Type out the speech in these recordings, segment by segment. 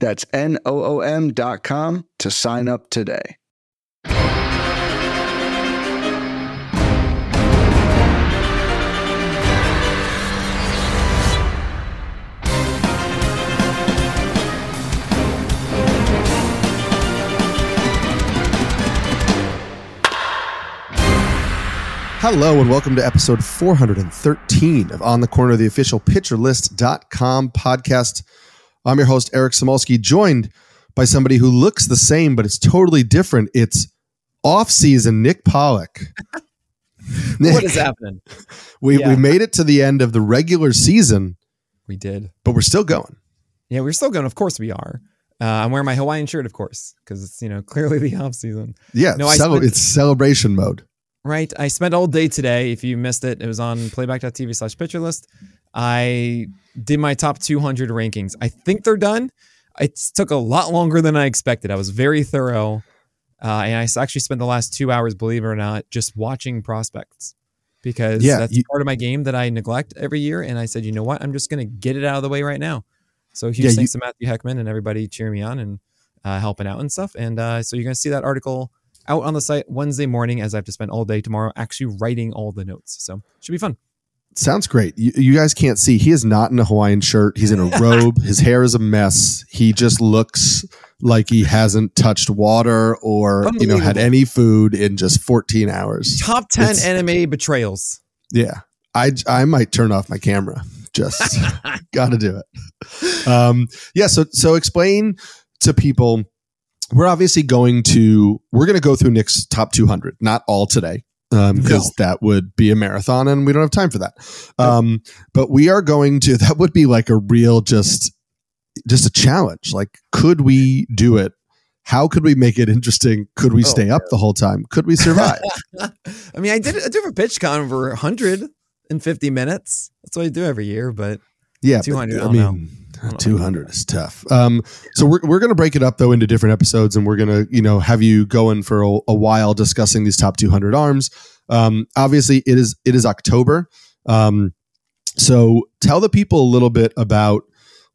That's N-O-O-M dot com to sign up today. Hello and welcome to episode 413 of On the Corner, of the official pitcherlist.com podcast. I'm your host, Eric Samulski, joined by somebody who looks the same, but it's totally different. It's off-season Nick Pollack. Nick, what is happening? We, yeah. we made it to the end of the regular season. We did. But we're still going. Yeah, we're still going. Of course we are. Uh, I'm wearing my Hawaiian shirt, of course, because it's, you know, clearly the off season. Yeah, no, spent, it's celebration mode right? I spent all day today. If you missed it, it was on playback.tv slash pitcher list. I did my top 200 rankings. I think they're done. It took a lot longer than I expected. I was very thorough. Uh, and I actually spent the last two hours, believe it or not, just watching prospects because yeah, that's you, part of my game that I neglect every year. And I said, you know what? I'm just going to get it out of the way right now. So huge yeah, thanks you, to Matthew Heckman and everybody cheering me on and uh, helping out and stuff. And uh, so you're going to see that article out on the site Wednesday morning as I have to spend all day tomorrow actually writing all the notes. So should be fun. Sounds great. You, you, guys can't see. He is not in a Hawaiian shirt. He's in a robe. His hair is a mess. He just looks like he hasn't touched water or you know had any food in just 14 hours. Top 10 it's, anime betrayals. Yeah. I I might turn off my camera. Just got to do it. Um yeah, so so explain to people we're obviously going to we're going to go through Nick's top 200, not all today because um, no. that would be a marathon and we don't have time for that. Um, but we are going to that would be like a real just just a challenge. Like, could we do it? How could we make it interesting? Could we oh, stay up the whole time? Could we survive? I mean, I did a different pitch con over 150 minutes. That's what I do every year, but yeah, 200. But, I, I mean, know. 200 is tough. Um, so we're, we're to break it up though into different episodes and we're to, you know, have you going for a, a while discussing these top 200 arms. Um, obviously it is, it is October. Um, so tell the people a little bit about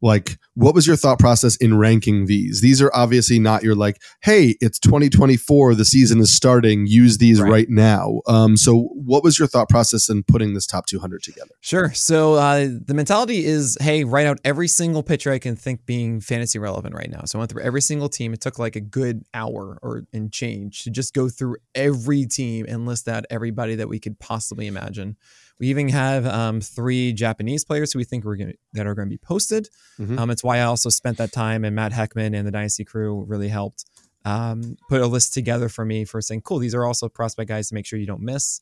like what was your thought process in ranking these? These are obviously not your like hey it's 2024 the season is starting use these right, right now. Um, so what was your thought process in putting this top 200 together? Sure. So uh, the mentality is hey write out every single pitcher i can think being fantasy relevant right now. So i went through every single team. It took like a good hour or and change to just go through every team and list out everybody that we could possibly imagine we even have um, three Japanese players who we think we're gonna, that are going to be posted. Mm-hmm. Um, it's why I also spent that time, and Matt Heckman and the Dynasty crew really helped um, put a list together for me for saying, cool, these are also prospect guys to make sure you don't miss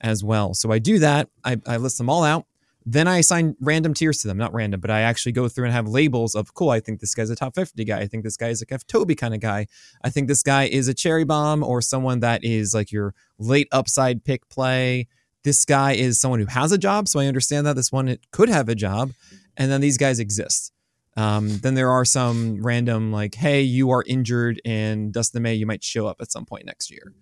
as well. So I do that. I, I list them all out. Then I assign random tiers to them, not random, but I actually go through and have labels of cool. I think this guy's a top 50 guy. I think this guy is a Kev Toby kind of guy. I think this guy is a cherry bomb or someone that is like your late upside pick play this guy is someone who has a job, so I understand that this one could have a job, and then these guys exist. Um, then there are some random like, hey, you are injured in Dustin May, you might show up at some point next year.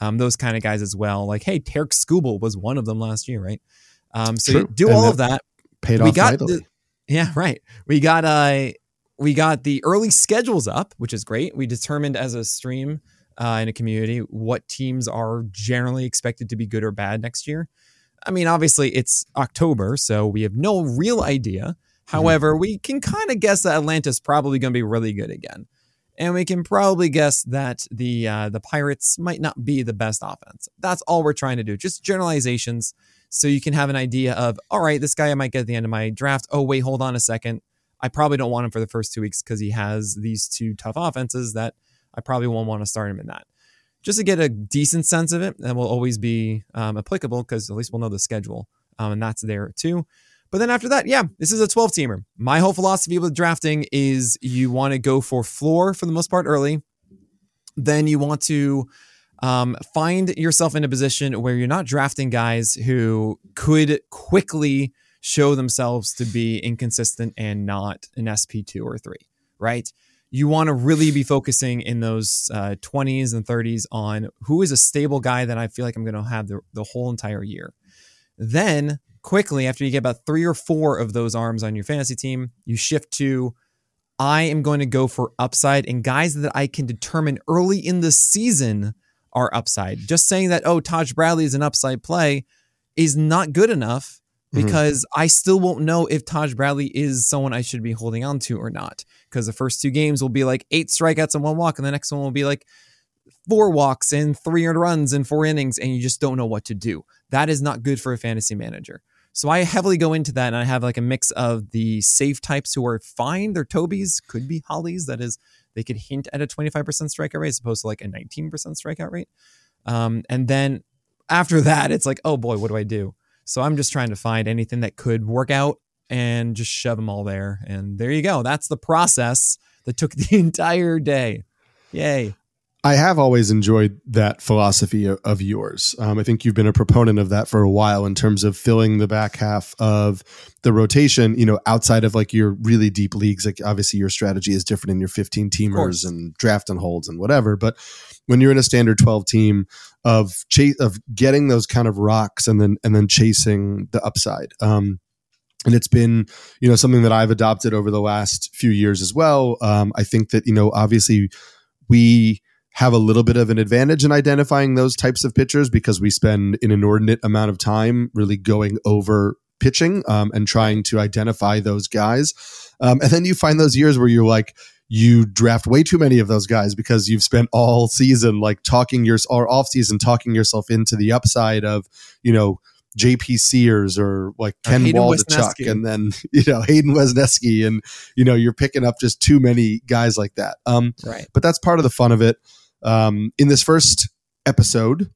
Um, those kind of guys as well. Like, hey, Tarik Skubal was one of them last year, right? Um, so True. do and all of that. Paid we off got the, yeah, right. We got uh we got the early schedules up, which is great. We determined as a stream uh, in a community what teams are generally expected to be good or bad next year. I mean, obviously it's October, so we have no real idea. Mm-hmm. However, mm-hmm. we can kind of guess that Atlanta's probably going to be really good again, and we can probably guess that the uh, the Pirates might not be the best offense. That's all we're trying to do, just generalizations, so you can have an idea of, all right, this guy I might get at the end of my draft. Oh wait, hold on a second. I probably don't want him for the first two weeks because he has these two tough offenses that I probably won't want to start him in that. Just to get a decent sense of it, that will always be um, applicable because at least we'll know the schedule, um, and that's there too. But then after that, yeah, this is a 12 teamer. My whole philosophy with drafting is you want to go for floor for the most part early. then you want to um, find yourself in a position where you're not drafting guys who could quickly show themselves to be inconsistent and not an SP2 or 3, right? You want to really be focusing in those uh, 20s and 30s on who is a stable guy that I feel like I'm going to have the, the whole entire year. Then, quickly, after you get about three or four of those arms on your fantasy team, you shift to I am going to go for upside and guys that I can determine early in the season are upside. Just saying that, oh, Taj Bradley is an upside play is not good enough. Because mm-hmm. I still won't know if Taj Bradley is someone I should be holding on to or not. Because the first two games will be like eight strikeouts and one walk, and the next one will be like four walks and three runs and four innings, and you just don't know what to do. That is not good for a fantasy manager. So I heavily go into that and I have like a mix of the safe types who are fine. They're Tobies, could be Hollies. That is, they could hint at a 25% strikeout rate as opposed to like a 19% strikeout rate. Um, and then after that, it's like, oh boy, what do I do? So I'm just trying to find anything that could work out and just shove them all there. And there you go. That's the process that took the entire day. Yay. I have always enjoyed that philosophy of, yours. Um, I think you've been a proponent of that for a while in terms of filling the back half of the rotation, you know, outside of like your really deep leagues. Like obviously your strategy is different in your 15 teamers and draft and holds and whatever. But when you're in a standard 12 team of chase of getting those kind of rocks and then and then chasing the upside. Um, and it's been you know something that I've adopted over the last few years as well. Um, I think that you know obviously we have a little bit of an advantage in identifying those types of pitchers because we spend an inordinate amount of time really going over pitching um, and trying to identify those guys. Um, and then you find those years where you're like, you draft way too many of those guys because you've spent all season like talking your or off season talking yourself into the upside of you know JP Sears or like Ken Waldichuk and then you know Hayden Wesneski and you know you're picking up just too many guys like that. Um, right. But that's part of the fun of it. Um, in this first episode,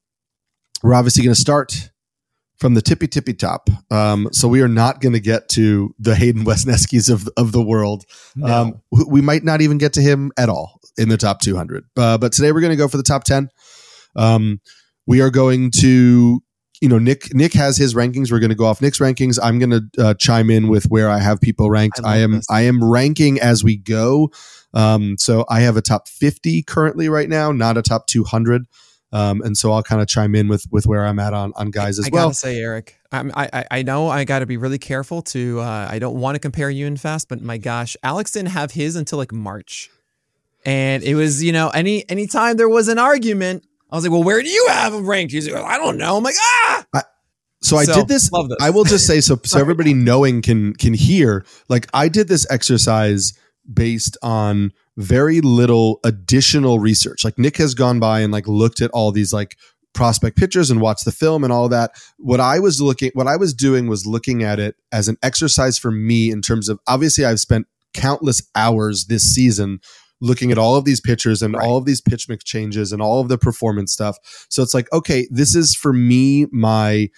we're obviously going to start from the tippy tippy top. Um, so we are not going to get to the Hayden Wesneskis of of the world. No. Um, we might not even get to him at all in the top 200. Uh, but today we're going to go for the top 10. Um, we are going to, you know, Nick Nick has his rankings. We're going to go off Nick's rankings. I'm going to uh, chime in with where I have people ranked. I, I am this. I am ranking as we go. Um, so I have a top 50 currently right now, not a top 200. Um, and so I'll kind of chime in with with where I'm at on on guys as I well. I gotta say, Eric, I'm, i I know I got to be really careful to. Uh, I don't want to compare you and Fast, but my gosh, Alex didn't have his until like March, and it was you know any anytime there was an argument, I was like, well, where do you have him ranked? He's like, I don't know. I'm like, ah. I, so I so, did this, this. I will just say so so everybody knowing can can hear. Like I did this exercise based on very little additional research. Like Nick has gone by and like looked at all these like prospect pictures and watched the film and all that. What I was looking what I was doing was looking at it as an exercise for me in terms of obviously I've spent countless hours this season looking at all of these pictures and right. all of these pitch mix changes and all of the performance stuff. So it's like, okay, this is for me my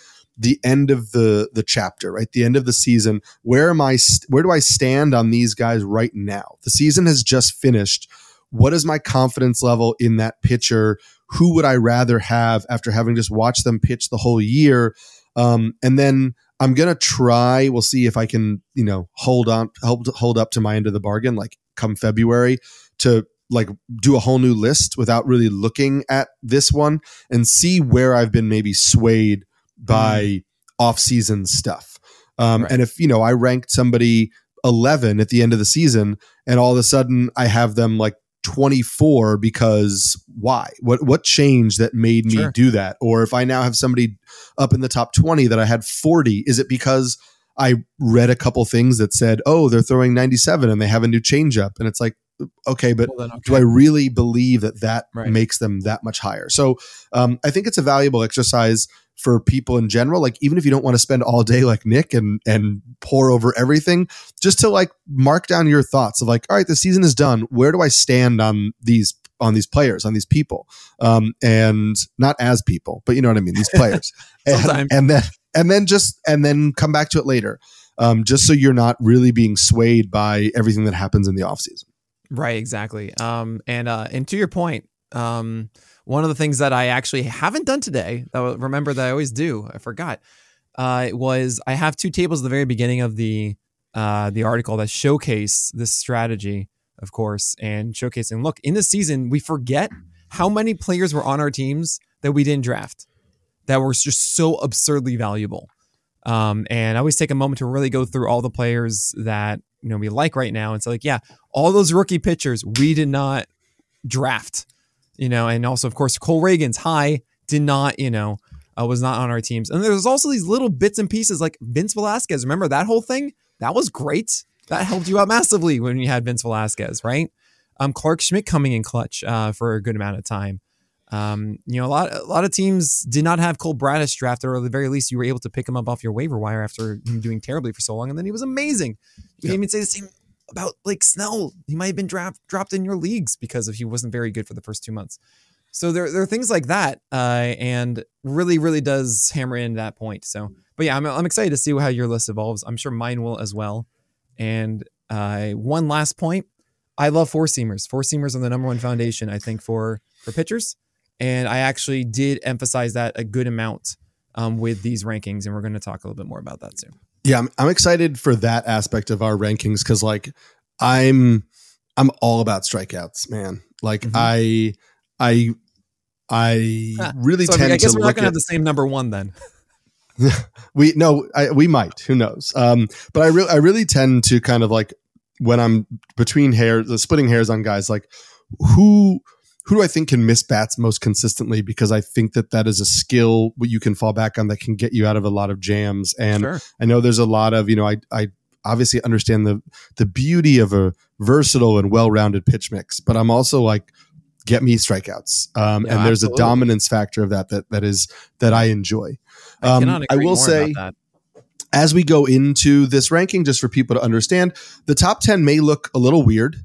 the end of the the chapter, right? The end of the season. Where am I? Where do I stand on these guys right now? The season has just finished. What is my confidence level in that pitcher? Who would I rather have after having just watched them pitch the whole year? Um, and then I'm gonna try. We'll see if I can, you know, hold on, help hold up to my end of the bargain. Like come February to like do a whole new list without really looking at this one and see where I've been maybe swayed by mm. off-season stuff. Um, right. And if you know, I ranked somebody 11 at the end of the season, and all of a sudden I have them like 24 because why? What what changed that made me sure. do that? Or if I now have somebody up in the top 20 that I had 40, is it because I read a couple things that said, "Oh, they're throwing 97 and they have a new changeup," and it's like, okay, but well, okay. do I really believe that that right. makes them that much higher? So um, I think it's a valuable exercise for people in general like even if you don't want to spend all day like nick and and pour over everything just to like mark down your thoughts of like all right the season is done. Where do i stand on these on these players on these people? Um and not as people but you know what i mean these players. And, and then and then just and then come back to it later um just so you're not really being swayed by everything that happens in the off season. Right exactly. Um and uh and to your point Um, one of the things that I actually haven't done today, that remember that I always do, I forgot, uh, was I have two tables at the very beginning of the uh, the article that showcase this strategy, of course, and showcasing. Look, in the season, we forget how many players were on our teams that we didn't draft that were just so absurdly valuable. Um, and I always take a moment to really go through all the players that you know we like right now and say like, yeah, all those rookie pitchers we did not draft, you know, and also of course Cole Ragans high did not, you know, uh, was not on our teams. And there's also these little bits and pieces like Vince Velasquez. Remember that whole thing? That was great. That helped you out massively when you had Vince Velasquez, right? Um, Clarke Schmidt coming in clutch uh, for a good amount of time. Um, you know, a lot a lot of teams did not have Kyle Bradish drafted, or at the very least, you were able to pick him up off your waiver wire after him doing terribly for so long, and then he was amazing. You yeah. can even say the same about Blake Snell. He might have been draft, dropped in your leagues because of he wasn't very good for the first two months. So there, there are things like that, uh, and really, really does hammer in that point. So, but yeah, I'm, I'm excited to see how your list evolves. I'm sure mine will as well. And uh, one last point, I love four seamers. Four seamers are the number one foundation, I think, for for pitchers and I actually did emphasize that a good amount um, with these rankings, and we're going to talk a little bit more about that soon. Yeah, I'm, I'm excited for that aspect of our rankings because, like, I'm I'm all about strikeouts, man. Like, mm-hmm. I I I really so tend. I guess we're not going to have the same number one then. we no, I, we might. Who knows? Um, but I really I really tend to kind of like when I'm between hairs, the splitting hairs on guys, like who who do I think can miss bats most consistently? Because I think that that is a skill you can fall back on that can get you out of a lot of jams. And sure. I know there's a lot of, you know, I, I obviously understand the the beauty of a versatile and well-rounded pitch mix, but I'm also like, get me strikeouts. Um, yeah, and there's absolutely. a dominance factor of that that that is that I enjoy. Um, I, I will say as we go into this ranking, just for people to understand, the top 10 may look a little weird.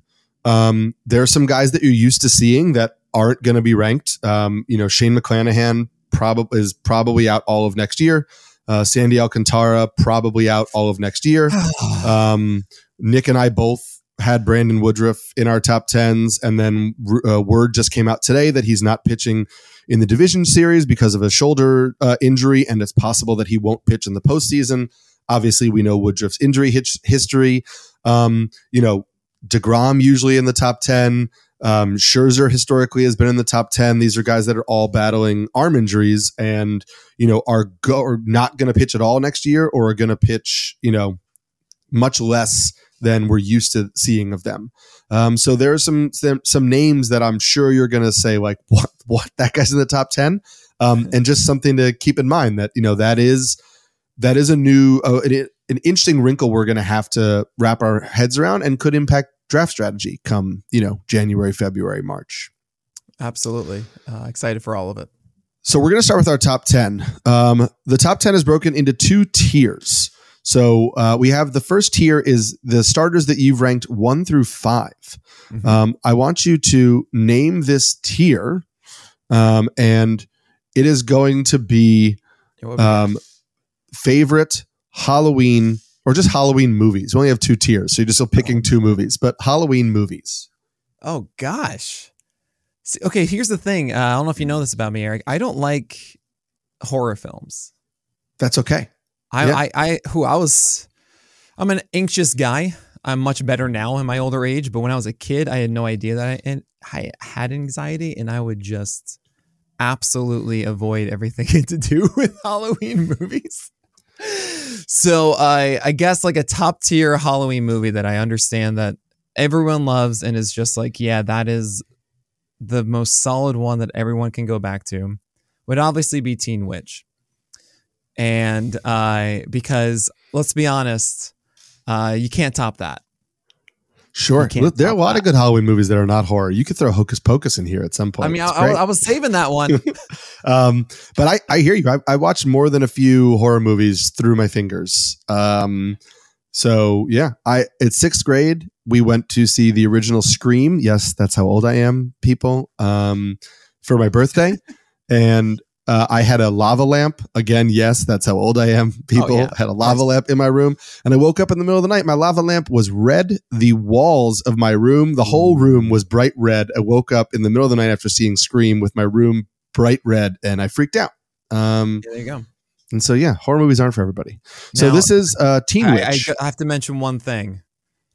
Um, there are some guys that you're used to seeing that aren't going to be ranked. Um, you know, Shane McClanahan probably is probably out all of next year. Uh, Sandy Alcantara probably out all of next year. Um, Nick and I both had Brandon Woodruff in our top tens, and then uh, word just came out today that he's not pitching in the division series because of a shoulder uh, injury, and it's possible that he won't pitch in the postseason. Obviously, we know Woodruff's injury hitch- history. Um, you know, DeGrom usually in the top 10. Um, Scherzer historically has been in the top 10. These are guys that are all battling arm injuries and, you know, are, go- not going to pitch at all next year or are going to pitch, you know, much less than we're used to seeing of them. Um, so there are some, some, some names that I'm sure you're going to say like, what, what that guy's in the top 10. Um, and just something to keep in mind that, you know, that is, that is a new, uh, an, an interesting wrinkle we're going to have to wrap our heads around and could impact draft strategy come you know January, February, March. Absolutely, uh, excited for all of it. So we're going to start with our top ten. Um, the top ten is broken into two tiers. So uh, we have the first tier is the starters that you've ranked one through 5 mm-hmm. um, I want you to name this tier, um, and it is going to be um, favorite Halloween or just Halloween movies. We only have two tiers, so you're just still picking two movies, but Halloween movies. Oh gosh. See, okay, here's the thing. Uh, I don't know if you know this about me, Eric. I don't like horror films. That's okay. I, yeah. I, I, who I was, I'm an anxious guy. I'm much better now in my older age, but when I was a kid, I had no idea that I, I had anxiety, and I would just absolutely avoid everything to do with Halloween movies so I I guess like a top tier Halloween movie that I understand that everyone loves and is just like, yeah, that is the most solid one that everyone can go back to would obviously be Teen Witch. And uh, because let's be honest, uh, you can't top that. Sure. Look, there are a lot that. of good Halloween movies that are not horror. You could throw Hocus Pocus in here at some point. I mean, I, I, I, was saving that one. um, but I, I hear you. I, I, watched more than a few horror movies through my fingers. Um, so yeah, I it's sixth grade. We went to see the original Scream. Yes, that's how old I am, people. Um, for my birthday, and Uh, I had a lava lamp. Again, yes, that's how old I am. People Oh, yeah. had a lava lamp in my room, and I woke up in the middle of the night. My lava lamp was red. The walls of my room, the whole room was bright red. I woke up in the middle of the night after seeing Scream with my room bright red, and I freaked out. Um, Yeah, there you go. and so, yeah, horror movies aren't for everybody. So Now, this is uh, Teen I, I, Witch. I have to mention one thing.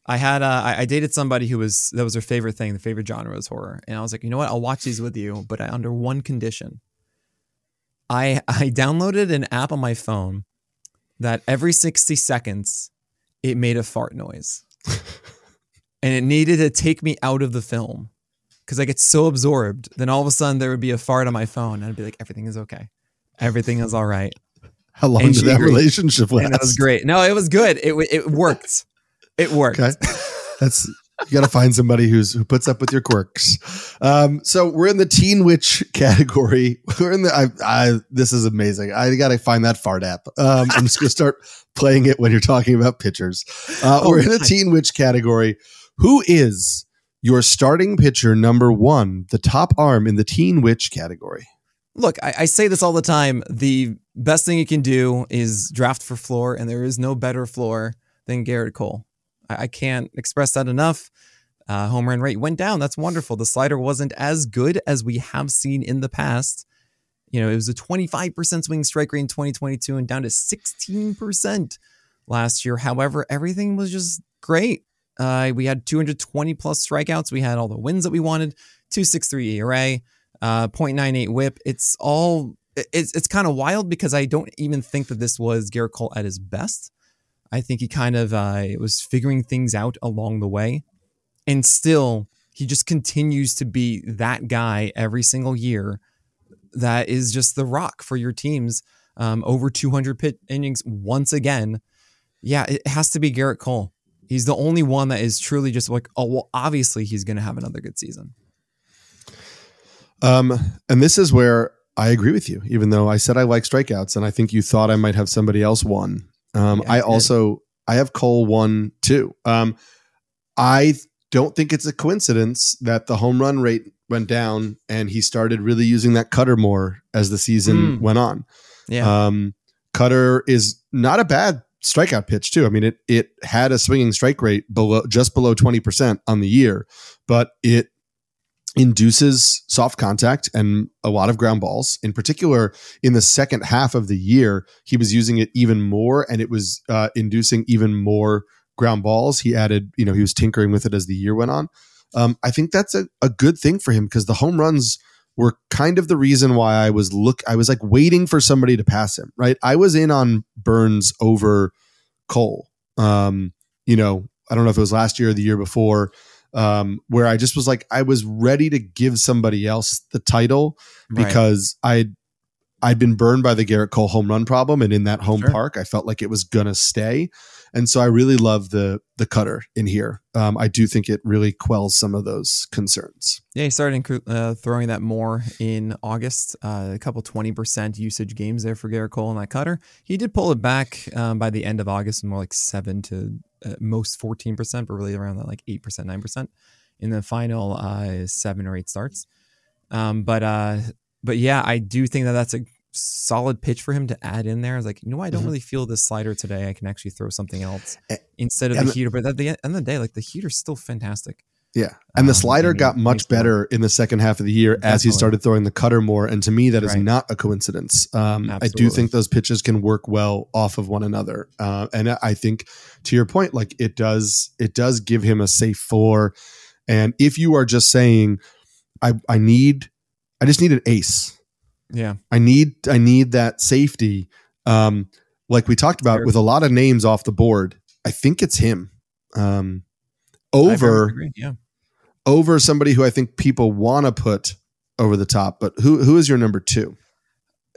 I had uh, I, I dated somebody who was that was her favorite thing. The favorite genre was horror, and I was like, you know what? I'll watch these with you, but I, under one condition. I I downloaded an app on my phone that every sixty seconds it made a fart noise, and it needed to take me out of the film because I get so absorbed. Then all of a sudden there would be a fart on my phone, and I'd be like, everything is okay, everything is all right. How long and did that agreed. relationship last? And it was great. No, it was good. It it worked. It worked. Okay. That's you got to find somebody who's who puts up with your quirks. Um, so we're in the teen witch category. We're in the. I, I this is amazing. I got to find that fart app. Um, I'm just gonna start playing it when you're talking about pitchers. Uh, Oh, we're in the teen witch category. Who is your starting pitcher number one, the top arm in the teen witch category? Look, I, I say this all the time. The best thing you can do is draft for floor, and there is no better floor than Gerrit Cole. I, I can't express that enough. Uh, home run rate went down. That's wonderful. The slider wasn't as good as we have seen in the past. You know, it was a 25% swing strike rate in 2022 and down to 16% last year. However, everything was just great. Uh, we had 220 plus strikeouts. We had all the wins that we wanted. 263 ERA, uh, 0.98 WHIP. It's all it's it's kind of wild because I don't even think that this was Gerrit Cole at his best. I think he kind of uh, was figuring things out along the way, and still he just continues to be that guy every single year. That is just the rock for your teams. Um, over 200 pit innings once again. Yeah, it has to be Gerrit Cole. He's the only one that is truly just like, oh, well, obviously he's going to have another good season. Um, and this is where I agree with you, even though I said I like strikeouts, and I think you thought I might have somebody else one. Um, Yeah, I also I have Cole one too. Um, I don't think it's a coincidence that the home run rate went down and he started really using that cutter more as the season Mm. went on. Yeah. Um, cutter is not a bad strikeout pitch too. I mean, it it had a swinging strike rate below just below twenty percent on the year, but it induces soft contact and a lot of ground balls. In particular, in the second half of the year, he was using it even more, and it was uh, inducing even more ground balls. He added, you know, he was tinkering with it as the year went on. Um, I think that's a, a good thing for him because the home runs were kind of the reason why I was look I was like waiting for somebody to pass him, right? I was in on Burnes over Cole. Um, you know, I don't know if it was last year or the year before, um, where I just was like I was ready to give somebody else the title Right. because I'd I'd been burned by the Gerrit Cole home run problem, and in that home Sure. park, I felt like it was gonna stay, and so I really love the the cutter in here. Um, I do think it really quells some of those concerns. Yeah, he started uh, throwing that more in August. Uh, a couple twenty percent usage games there for Gerrit Cole and that cutter. He did pull it back um, by the end of August, more like seven to uh, most fourteen percent, but really around that like eight percent, nine percent in the final uh, seven or eight starts. Um, but uh, but yeah, I do think that that's a solid pitch for him to add in there. I was like, you know, what? I don't Mhm. really feel this slider today. I can actually throw something else Eh, instead of and the heater. But at the end of the day, like the heater's still fantastic. Yeah. And the Um, slider got much better in the second half of the year as he started throwing the cutter more. And to me, that is Right. not a coincidence. Um, I do think those pitches can work well off of one another. Uh, and I think to your point, like it does, it does give him a safe four. And if you are just saying, I, I need, I just need an ace. Yeah. I need, I need that safety. Um, like we talked about Sure. with a lot of names off the board, I think it's him. Um, I very much over Yeah. over somebody who I think people want to put over the top. But who who is your number two?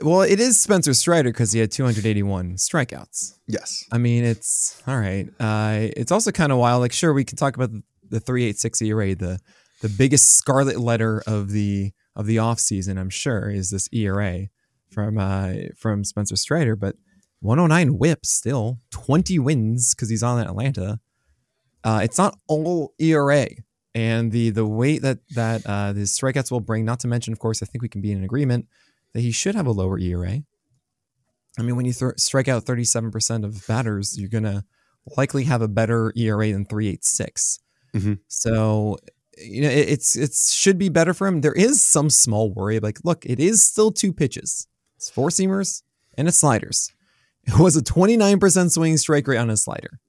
Well, it is Spencer Strider because he had 281 strikeouts. Yes. I mean, it's all right. Uh, it's also kind of wild. Like, sure, we can talk about the, the 386 ERA, the the biggest scarlet letter of the of the offseason, I'm sure, is this ERA from uh, from Spencer Strider. But 109 whip still, 20 wins because he's on Atlanta. Uh, it's not all ERA. And the the weight that that uh, the strikeouts will bring, not to mention, of course, I think we can be in agreement that he should have a lower ERA. I mean, when you th- strike out 37% of batters, you're going to likely have a better ERA than 386. Mm-hmm. So, you know, it, it's it should be better for him. There is some small worry. Like, look, it is still two pitches. It's four seamers and it's sliders. It was a 29% swing strike rate on a slider,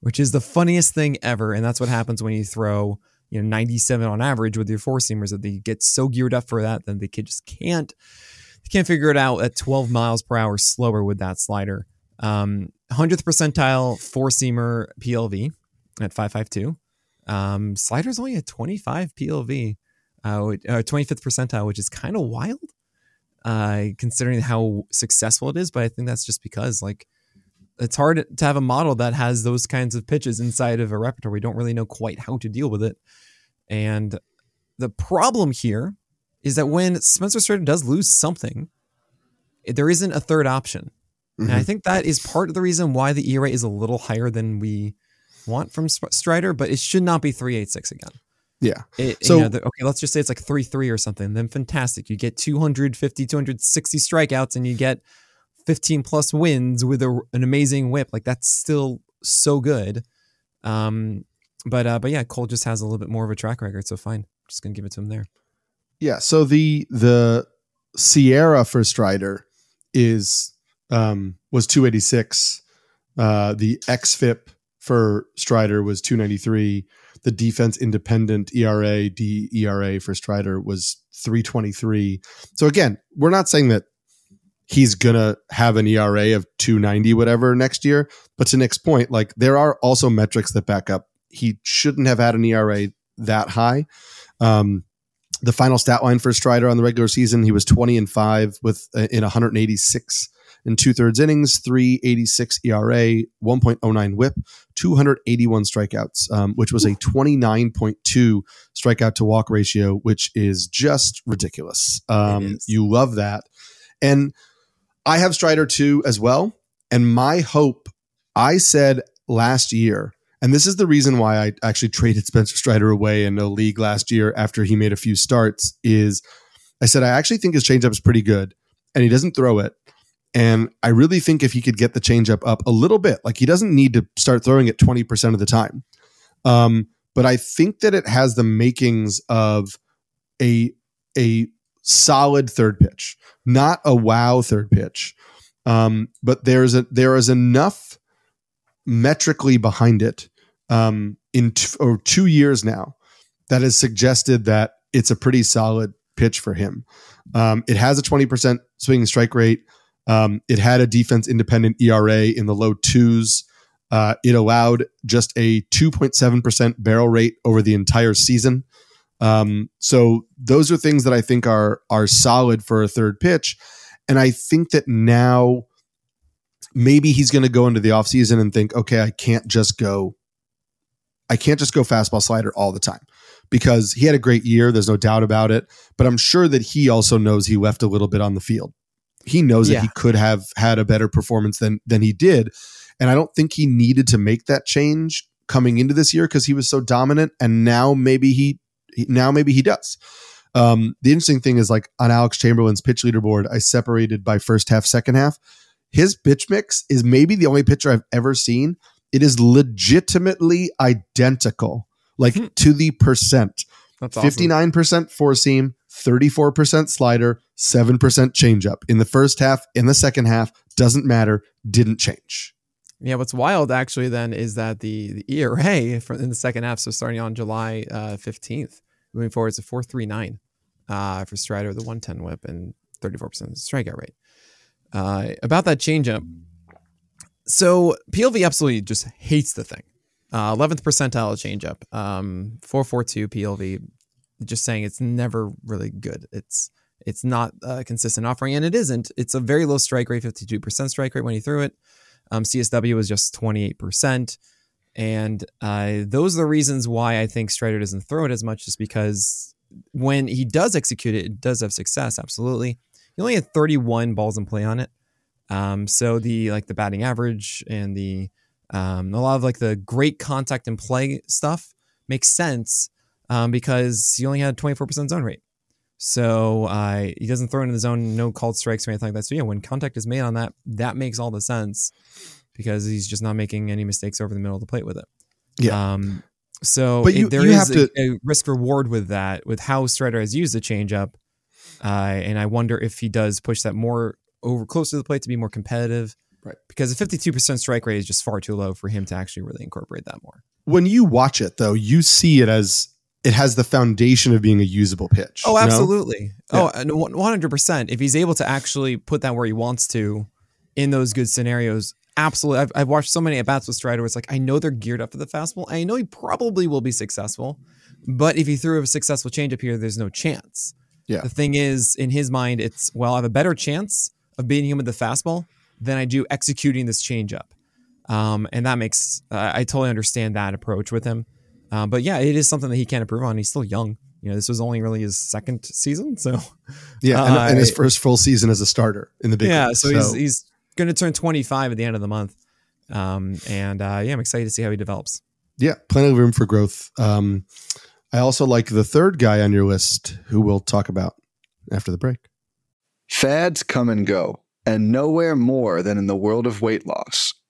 which is the funniest thing ever. And that's what happens when you throw, you know, 97 on average with your four seamers that they get so geared up for that that they just can't they can't figure it out at 12 miles per hour slower with that slider. Um, 100th percentile four seamer PLV at 552. Um, slider's only at 25 PLV, uh, uh, 25th percentile, which is kind of wild, uh, considering how successful it is. But I think that's just because like it's hard to have a model that has those kinds of pitches inside of a repertoire. We don't really know quite how to deal with it. And the problem here is that when Spencer Strider does lose something, there isn't a third option. Mm-hmm. And I mm-hmm. think that is part of the reason why the ERA is a little higher than we want from Strider, but it should not be 386 again. Yeah. It, so, you know, the, okay, let's just say it's like 3 3 or something. Then fantastic. You get 250, 260 strikeouts and you get 15 plus wins with a, an amazing whip. Like that's still so good. Um, but uh, but yeah, Cole just has a little bit more of a track record, so fine. Just gonna give it to him there. Yeah. So the the SIERA for Strider is um, was 286. Uh, the xFIP for Strider was 293. The defense independent ERA, DERA for Strider was 323. So again, we're not saying that he's gonna have an ERA of 290 whatever next year, but to Nick's point, like there are also metrics that back up he shouldn't have had an ERA that high. Um, the final stat line for Strider on the regular season, he was 20 and 5 with uh, in 186 in two thirds innings, 386 ERA, 1.09 whip, 281 strikeouts, um, which was a 29.2 strikeout to walk ratio, which is just ridiculous. Um, you love that. And I have Strider too as well. And my hope, I said last year and this is the reason why I actually traded Spencer Strider away in a league last year after he made a few starts. Is I said I actually think his changeup is pretty good, and he doesn't throw it. And I really think if he could get the changeup up a little bit, like he doesn't need to start throwing it twenty percent of the time. Um, but I think that it has the makings of a a solid third pitch, not a wow third pitch. Um, but there's a there is enough metrically behind it um, in t- or two years now that has suggested that it's a pretty solid pitch for him. Um, it has a 20% swinging strike rate. Um, it had a defense independent ERA in the low twos. Uh, it allowed just a 2.7% barrel rate over the entire season. Um, so those are things that I think are are solid for a third pitch. And I think that now maybe he's going to go into the offseason and think, okay, I can't just go, I can't just go fastball slider all the time because he had a great year. There's no doubt about it. But I'm sure that he also knows he left a little bit on the field. He knows yeah. that he could have had a better performance than than he did. And I don't think he needed to make that change coming into this year because he was so dominant. And now maybe he now maybe he does. Um, the interesting thing is like on Alex Chamberlain's pitch leaderboard, I separated by first half, second half his pitch mix is maybe the only pitcher I've ever seen. It is legitimately identical, like hmm. to the percent. That's 59% four seam, 34% slider, 7% changeup. In the first half, in the second half, doesn't matter, didn't change. Yeah, what's wild actually then is that the, the ERA for, in the second half, so starting on July uh, 15th, moving forward, it's a 439 uh, for Strider, the 110 whip, and 34% strikeout rate uh, about that changeup. So PLV absolutely just hates the thing. Uh, 11th percentile changeup, um, 442 PLV. Just saying it's never really good. It's it's not a consistent offering, and it isn't. It's a very low strike rate, 52% strike rate when you threw it. Um, CSW was just 28%. And uh, those are the reasons why I think Strider doesn't throw it as much, just because when he does execute it, it does have success, absolutely. He only had 31 balls in play on it. Um, so the like the batting average and the um, a lot of like the great contact and play stuff makes sense um, because he only had 24% zone rate. So uh, he doesn't throw into the zone, no called strikes or anything like that. So yeah, when contact is made on that, that makes all the sense because he's just not making any mistakes over the middle of the plate with it. Yeah. Um, so But it- there you is have a, to- a risk reward with that, with how Strider has used the changeup. Uh, and I wonder if he does push that more over close to the plate to be more competitive. Right. Because a 52% strike rate is just far too low for him to actually really incorporate that more. When you watch it though, you see it as it has the foundation of being a usable pitch. Oh, you know? absolutely. Oh, one- 100%. If he's able to actually put that where he wants to in those good scenarios, absolutely. I've, I've watched so many at bats with Strider where it's like, I know they're geared up for the fastball. I know he probably will be successful. But if he threw a successful changeup here, there's no chance. Yeah. The thing is, in his mind, it's, well, I have a better chance of beating him with the fastball than I do executing this changeup. Um, and that makes, uh, I totally understand that approach with him. Um, but yeah, it is something that he can't improve on. He's still young. You know, this was only really his second season, so Yeah, and, and his Uh, first full season as a starter in the big yeah. leagues. So, he's he's going to turn 25 at the end of the month, um, and uh, yeah, I'm excited to see how he develops. yeah, plenty of room for growth. Um, I also like the third guy on your list, who we'll talk about after the break. Fads come and go, and nowhere more than in the world of weight loss.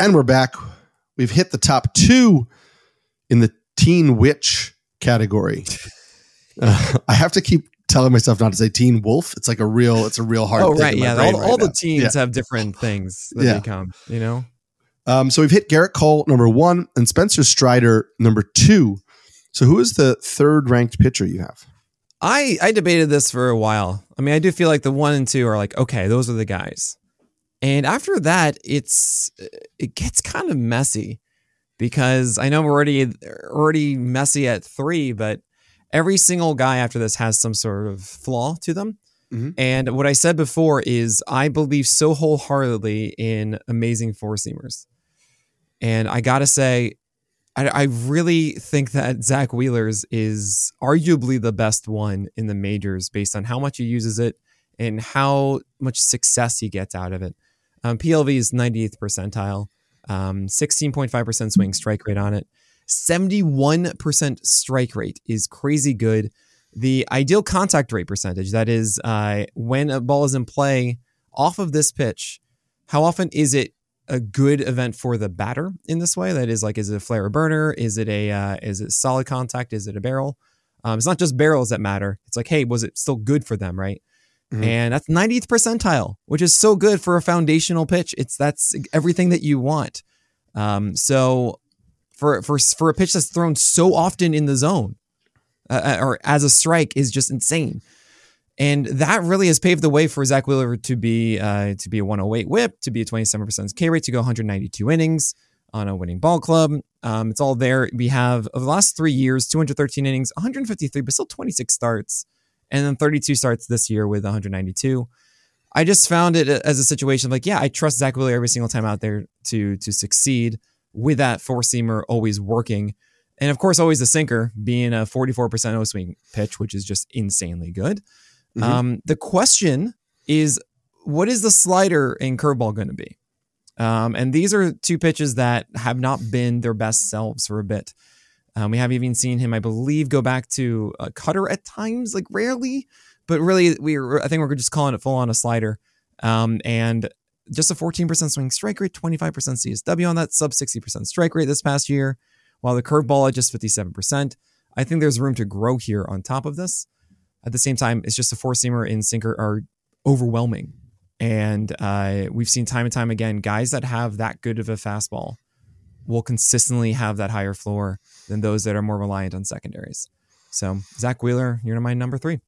And we're back. We've hit the top two in the teen witch category. Uh, I have to keep telling myself not to say teen wolf. It's like a real, it's a real hard. oh thing right, yeah. All, right all the teams Yeah. have different things that Yeah. they come. You know. Um, so we've hit Gerrit Cole number one and Spencer Strider number two. So who is the third ranked pitcher you have? I I debated this for a while. I mean, I do feel like the one and two are like okay, those are the guys, and after that, it's it gets kind of messy because I know we're already already messy at three, but every single guy after this has some sort of flaw to them. Mhm. And what I said before is I believe so wholeheartedly in amazing four seamers, and I gotta say, I, I really think that Zack Wheeler's is arguably the best one in the majors based on how much he uses it and how much success he gets out of it. Um, PLV is 98th percentile, um, 16.5% swing strike rate on it. 71% strike rate is crazy good. The ideal contact rate percentage, that is, uh, when a ball is in play off of this pitch, how often is it a good event for the batter in this way? That is, like, is it a flare or burner? Is it a uh, is it solid contact? Is it a barrel? Um, it's not just barrels that matter. It's like, hey, was it still good for them, right? Mhm. And that's 90th percentile, which is so good for a foundational pitch. It's that's everything that you want. Um, so for for for a pitch that's thrown so often in the zone, uh, or as a strike, is just insane. And that really has paved the way for Zack Wheeler to be uh, to be a 108 WHIP, to be a 27% K rate, to go 192 innings on a winning ball club. Um, it's all there. We have over the last three years, 213 innings, 153, but still 26 starts, and then 32 starts this year with 192. I just found it as a situation like, yeah, I trust Zack Wheeler every single time out there to to succeed with that four seamer always working. And of course, always the sinker being a 44% O swing pitch, which is just insanely good. Mhm. Um, the question is, what is the slider and curveball going to be? Um, and these are two pitches that have not been their best selves for a bit. Um, we have even seen him, I believe, go back to a cutter at times, like rarely, but really, we I think we're just calling it full on a slider. Um, and just a 14% swing strike rate, 25% CSW on that sub 60% strike rate this past year, while the curveball at just 57%. I think there's room to grow here on top of this. At the same time, it's just a four seamer and sinker are overwhelming. And uh, we've seen time and time again, guys that have that good of a fastball will consistently have that higher floor than those that are more reliant on secondaries. So, Zack Wheeler, you're my number three.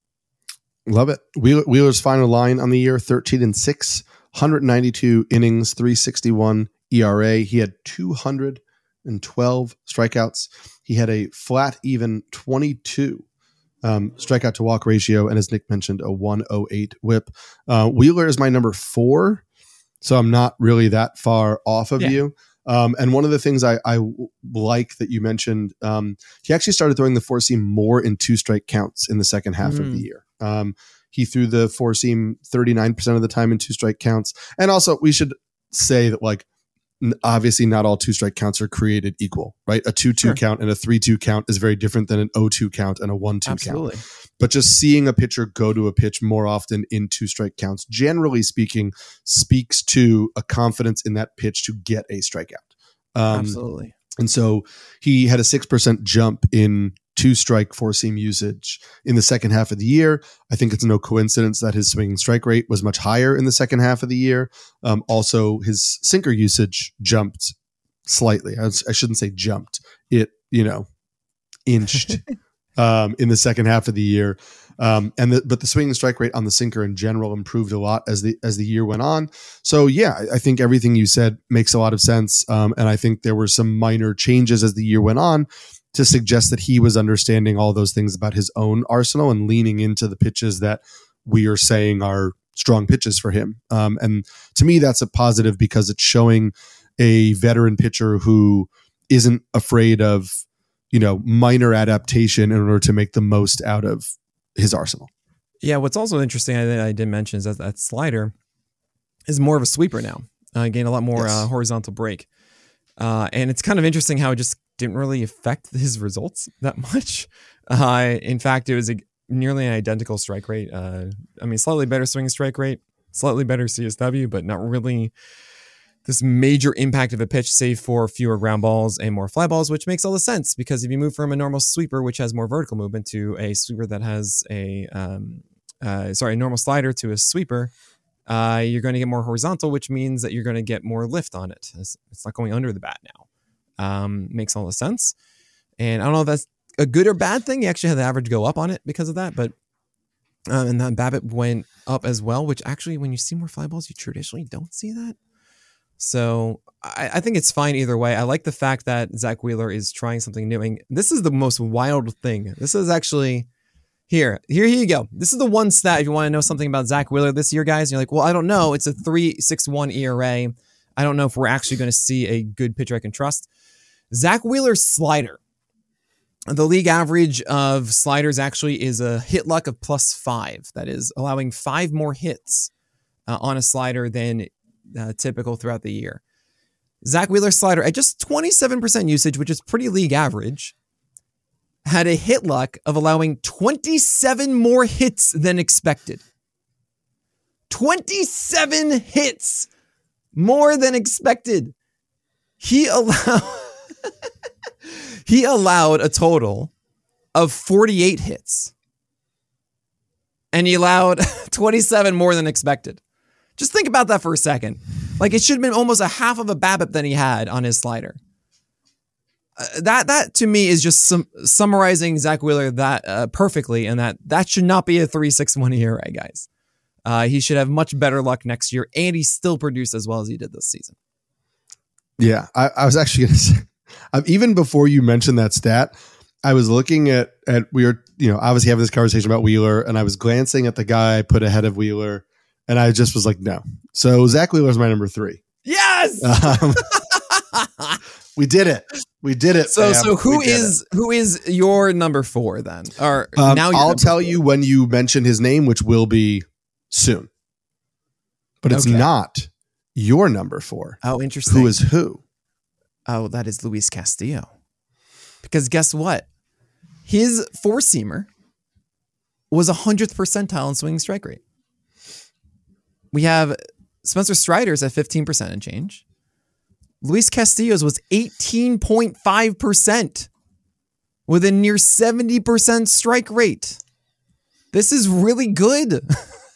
Love it. Wheeler's final line on the year 13 and 6, 192 innings, 361 ERA. He had 212 strikeouts. He had a flat, even 22 um, strikeout to walk ratio, and as Nick mentioned, a 108 whip. Uh, Wheeler is my number four, so I'm not really that far off of yeah. you. Um, and one of the things I, I like that you mentioned, um, he actually started throwing the four seam more in two strike counts in the second half mm. of the mm. year. Um, he threw the four seam 39% of the time in two strike counts. And also, we should say that, like, obviously not all two strike counts are created equal, right? A 2 2 sure. count and a 3 2 count is very different than an 0 2 count and a 1 2 count. But just seeing a pitcher go to a pitch more often in two strike counts, generally speaking, speaks to a confidence in that pitch to get a strikeout. Um, Absolutely. And so he had a 6% jump in two strike four seam usage in the second half of the year. I think it's no coincidence that his swinging strike rate was much higher in the second half of the year. Um, also, his sinker usage jumped slightly. I, I, shouldn't say jumped. It you know inched um, in the second half of the year. Um, and the, but the swinging strike rate on the sinker in general improved a lot as the as the year went on. So yeah, I, I think everything you said makes a lot of sense. Um, and I think there were some minor changes as the year went on to suggest that he was understanding all those things about his own arsenal and leaning into the pitches that we are saying are strong pitches for him. Um, and to me, that's a positive because it's showing a veteran pitcher who isn't afraid of you know minor adaptation in order to make the most out of his arsenal. Yeah, what's also interesting I, I did mention is that that slider is more of a sweeper now. Uh, gain a lot more yes. uh, horizontal break. Uh, and it's kind of interesting how it just didn't really affect his results that much. Uh, in fact, it was a, nearly an identical strike rate. Uh, I mean, slightly better swing strike rate, slightly better CSW, but not really this major impact of a pitch, save for fewer ground balls and more fly balls, which makes all the sense because if you move from a normal sweeper, which has more vertical movement, to a sweeper that has a um, uh, sorry, a normal slider to a sweeper, uh, you're going to get more horizontal, which means that you're going to get more lift on it. It's, it's not going under the bat now. Um, makes all the sense. And I don't know if that's a good or bad thing. You actually had the average go up on it because of that, but um, and then BABIP went up as well, which actually, when you see more fly balls, you traditionally don't see that. So I, I, think it's fine either way. I like the fact that Zack Wheeler is trying something new. And this is the most wild thing. This is actually here. Here, here you go. This is the one stat if you want to know something about Zack Wheeler this year, guys. you're like, well, I don't know. It's a 3.61 ERA. I don't know if we're actually going to see a good pitcher I can trust. Zack Wheeler's slider. The league average of sliders actually is a hit luck of plus five. That is allowing five more hits uh, on a slider than uh, typical throughout the year. Zack Wheeler's slider at just 27% usage, which is pretty league average, had a hit luck of allowing 27 more hits than expected. 27 hits more than expected. He allowed he allowed a total of 48 hits. And he allowed 27 more than expected. Just think about that for a second. Like it should have been almost a half of a BABIP than he had on his slider. Uh, that that to me is just some summarizing Zack Wheeler that uh, perfectly, and that that should not be a three six one ERA, guys. Uh, he should have much better luck next year, and he still produced as well as he did this season. Yeah, I, I was actually going to say, um, even before you mentioned that stat, I was looking at at we were you know obviously having this conversation about Wheeler, and I was glancing at the guy I put ahead of Wheeler, and I just was like, no. So Zack Wheeler is my number three. Yes. Um, we did it. We did it. So fam. so who is it. who is your number four then? Or um, now I'll tell four. you when you mention his name, which will be soon. But it's okay. not your number four. Oh, interesting. Who is who? Oh, that is Luis Castillo. Because guess what? His four seamer was a hundredth percentile in swinging strike rate. We have Spencer Strider's at 15% and change. Luis Castillo's was 18.5% with a near 70% strike rate. This is really good.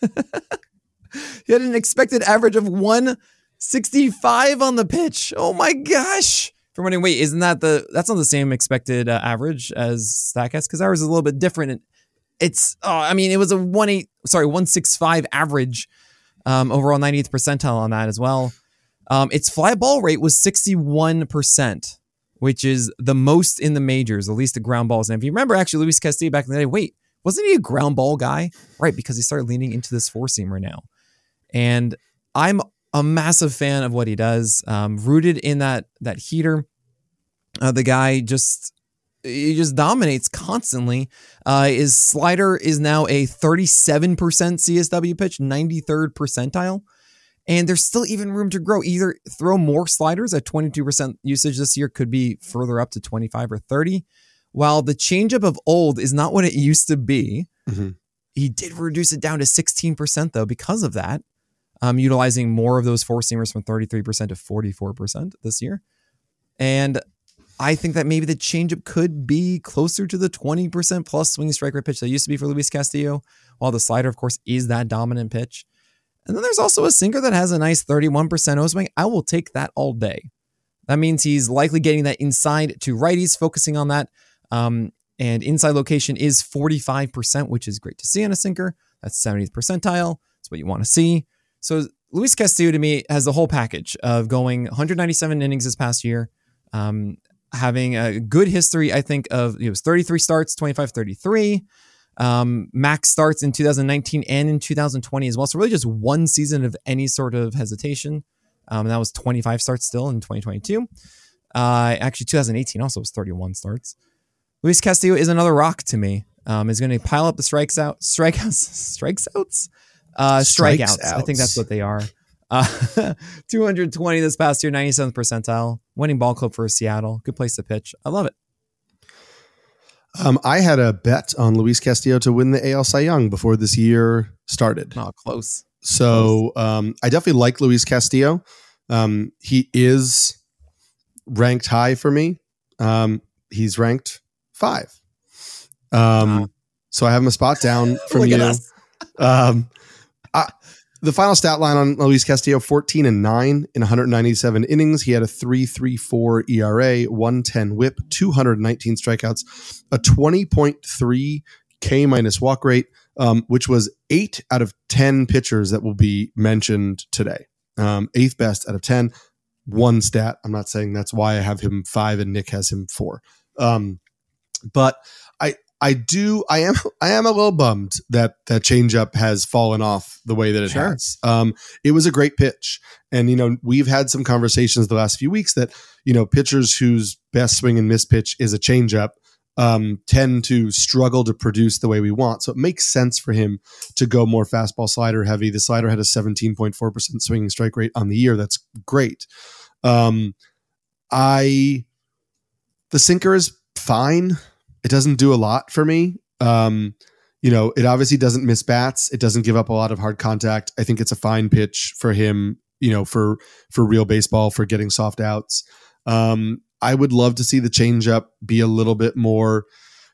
he had an expected average of 165 on the pitch. Oh my gosh. For wondering, wait, isn't that the that's not the same expected uh, average as Statcast? Because ours is a little bit different. It's oh, I mean, it was a one eight sorry, 165 average um, overall 90th percentile on that as well. Um, its fly ball rate was 61%, which is the most in the majors, at least the ground balls. And if you remember, actually, Luis Castillo back in the day, wait, wasn't he a ground ball guy? Right, because he started leaning into this four seamer now. And I'm a massive fan of what he does. Um, rooted in that that heater, uh, the guy just he just dominates constantly. Uh, his slider is now a 37% CSW pitch, 93rd percentile. And there's still even room to grow. Either throw more sliders at 22% usage this year, could be further up to 25 or 30. While the changeup of old is not what it used to be, mm-hmm. he did reduce it down to 16% though because of that, um, utilizing more of those four seamers from 33% to 44% this year. And I think that maybe the changeup could be closer to the 20% plus swing strike rate pitch that used to be for Luis Castillo, while the slider, of course, is that dominant pitch. And then there's also a sinker that has a nice 31% O swing. I will take that all day. That means he's likely getting that inside to righties, focusing on that. Um, and inside location is 45%, which is great to see on a sinker. That's 70th percentile. That's what you want to see. So Luis Castillo to me has the whole package of going 197 innings this past year, um, having a good history, I think, of it was 33 starts, 25 33. Um, max starts in 2019 and in 2020 as well. So really just one season of any sort of hesitation. Um, and that was 25 starts still in 2022. Uh, actually, 2018 also was 31 starts. Luis Castillo is another rock to me. Um, is going to pile up the strikes out, strikeouts, strikeouts, uh, strikeouts. I think that's what they are. Uh, 220 this past year, 97th percentile, winning ball club for Seattle. Good place to pitch. I love it. Um, I had a bet on Luis Castillo to win the AL Cy Young before this year started. Oh, close. So um, I definitely like Luis Castillo. Um, he is ranked high for me. Um, he's ranked five. Um. So I have him a spot down from you. Um, I, the final stat line on Luis Castillo 14 and 9 in 197 innings. He had a 3.34 ERA, 110 whip, 219 strikeouts, a 20.3 K minus walk rate, um, which was eight out of 10 pitchers that will be mentioned today. Um, eighth best out of 10. One stat. I'm not saying that's why I have him five and Nick has him four. Um, but I I do I am I am a little bummed that that changeup has fallen off the way that it sure. has. Um, it was a great pitch, and you know we've had some conversations the last few weeks that you know pitchers whose best swing and miss pitch is a changeup um, tend to struggle to produce the way we want. So it makes sense for him to go more fastball slider heavy. The slider had a 17.4% swinging strike rate on the year. That's great. Um, I, the sinker is fine. It doesn't do a lot for me. Um, you know, it obviously doesn't miss bats. It doesn't give up a lot of hard contact. I think it's a fine pitch for him. You know, for for real baseball, for getting soft outs. Um, I would love to see the changeup be a little bit more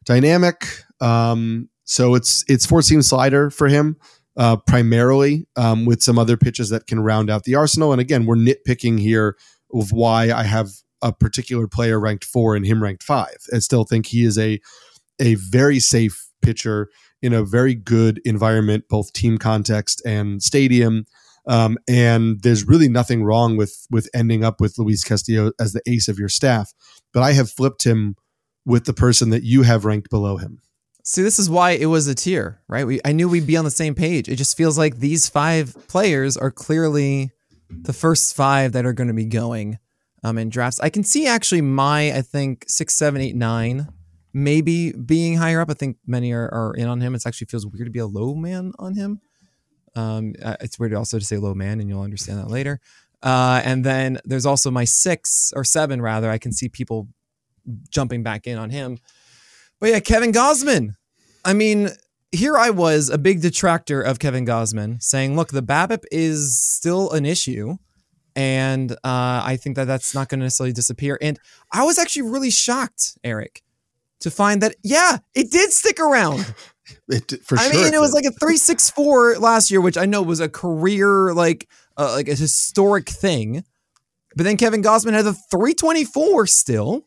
dynamic. Um, so it's it's four seam slider for him uh, primarily, um, with some other pitches that can round out the arsenal. And again, we're nitpicking here of why I have a particular player ranked four and him ranked five. I still think he is a a very safe pitcher in a very good environment, both team context and stadium. Um, and there's really nothing wrong with with ending up with Luis Castillo as the ace of your staff. But I have flipped him with the person that you have ranked below him. See, this is why it was a tier, right? We I knew we'd be on the same page. It just feels like these five players are clearly the first five that are going to be going um, in drafts. I can see actually my, I think six, seven, eight, nine, maybe being higher up. I think many are, are in on him. It actually feels weird to be a low man on him. Um, it's weird also to say low man, and you'll understand that later. Uh, and then there's also my six or seven rather. I can see people jumping back in on him. But yeah, Kevin Gausman. I mean, here I was a big detractor of Kevin Gausman, saying, "Look, the BABIP is still an issue." And uh, I think that that's not going to necessarily disappear. And I was actually really shocked, Eric, to find that yeah, it did stick around. It, for I sure mean, it was like a three six four last year, which I know was a career like uh, like a historic thing. But then Kevin Gausman had a three twenty four still,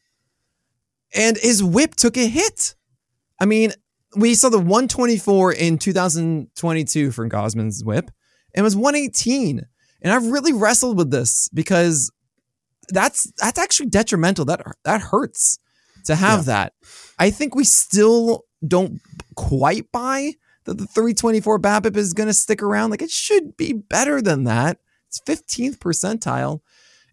and his whip took a hit. I mean, we saw the one twenty four in two thousand twenty two from Gausman's whip, and it was one eighteen. And I've really wrestled with this because that's that's actually detrimental. That that hurts to have yeah. that. I think we still don't quite buy that the 324 BABIP is going to stick around. Like it should be better than that. It's 15th percentile.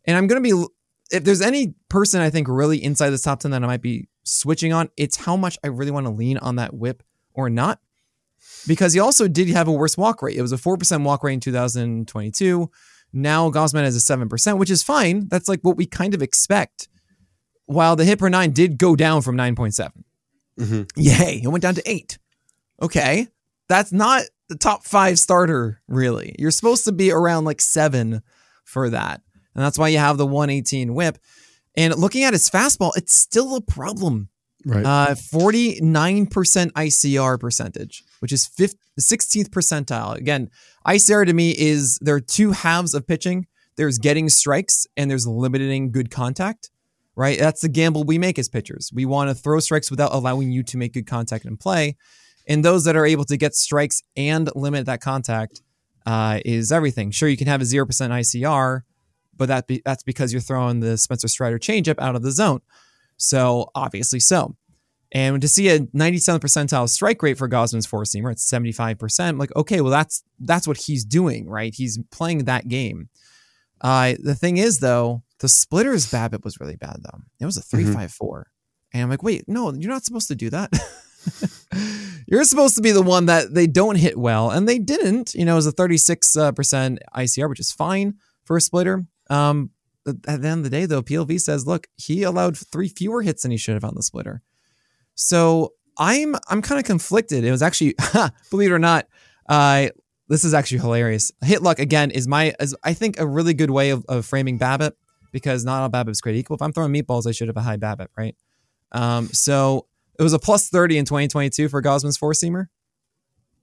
And I'm going to be, if there's any person I think really inside the top 10 that I might be switching on, it's how much I really want to lean on that whip or not. Because he also did have a worse walk rate. It was a 4% walk rate in 2022. Now Gausman has a 7%, which is fine. That's like what we kind of expect. While the hit per nine did go down from 9.7. Mm-hmm. Yay, it went down to eight. Okay. That's not the top five starter, really. You're supposed to be around like seven for that. And that's why you have the 118 whip. And looking at his fastball, it's still a problem. Right. Uh, 49% ICR percentage, which is 15th, 16th percentile. Again, ICR to me is there are two halves of pitching. There's getting strikes and there's limiting good contact right? That's the gamble we make as pitchers. We want to throw strikes without allowing you to make good contact and play. And those that are able to get strikes and limit that contact uh, is everything. Sure, you can have a 0% ICR, but that be, that's because you're throwing the Spencer Strider changeup out of the zone. So obviously so. And to see a 97 percentile strike rate for Gausman's four seamer at 75%, like, okay, well, that's that's what he's doing, right? He's playing that game. Uh, the thing is, though, the splitters BABIP was really bad though. It was a three mm-hmm. five four, and I'm like, wait, no, you're not supposed to do that. you're supposed to be the one that they don't hit well, and they didn't. You know, it was a 36 uh, percent ICR, which is fine for a splitter. Um, at the end of the day, though, PLV says, look, he allowed three fewer hits than he should have on the splitter. So I'm I'm kind of conflicted. It was actually, believe it or not, uh, this is actually hilarious. Hit luck again is my is I think a really good way of, of framing BABIP because not all BABIP's created equal. If I'm throwing meatballs, I should have a high BABIP, right? Um, so it was a plus 30 in 2022 for Gausman's four seamer,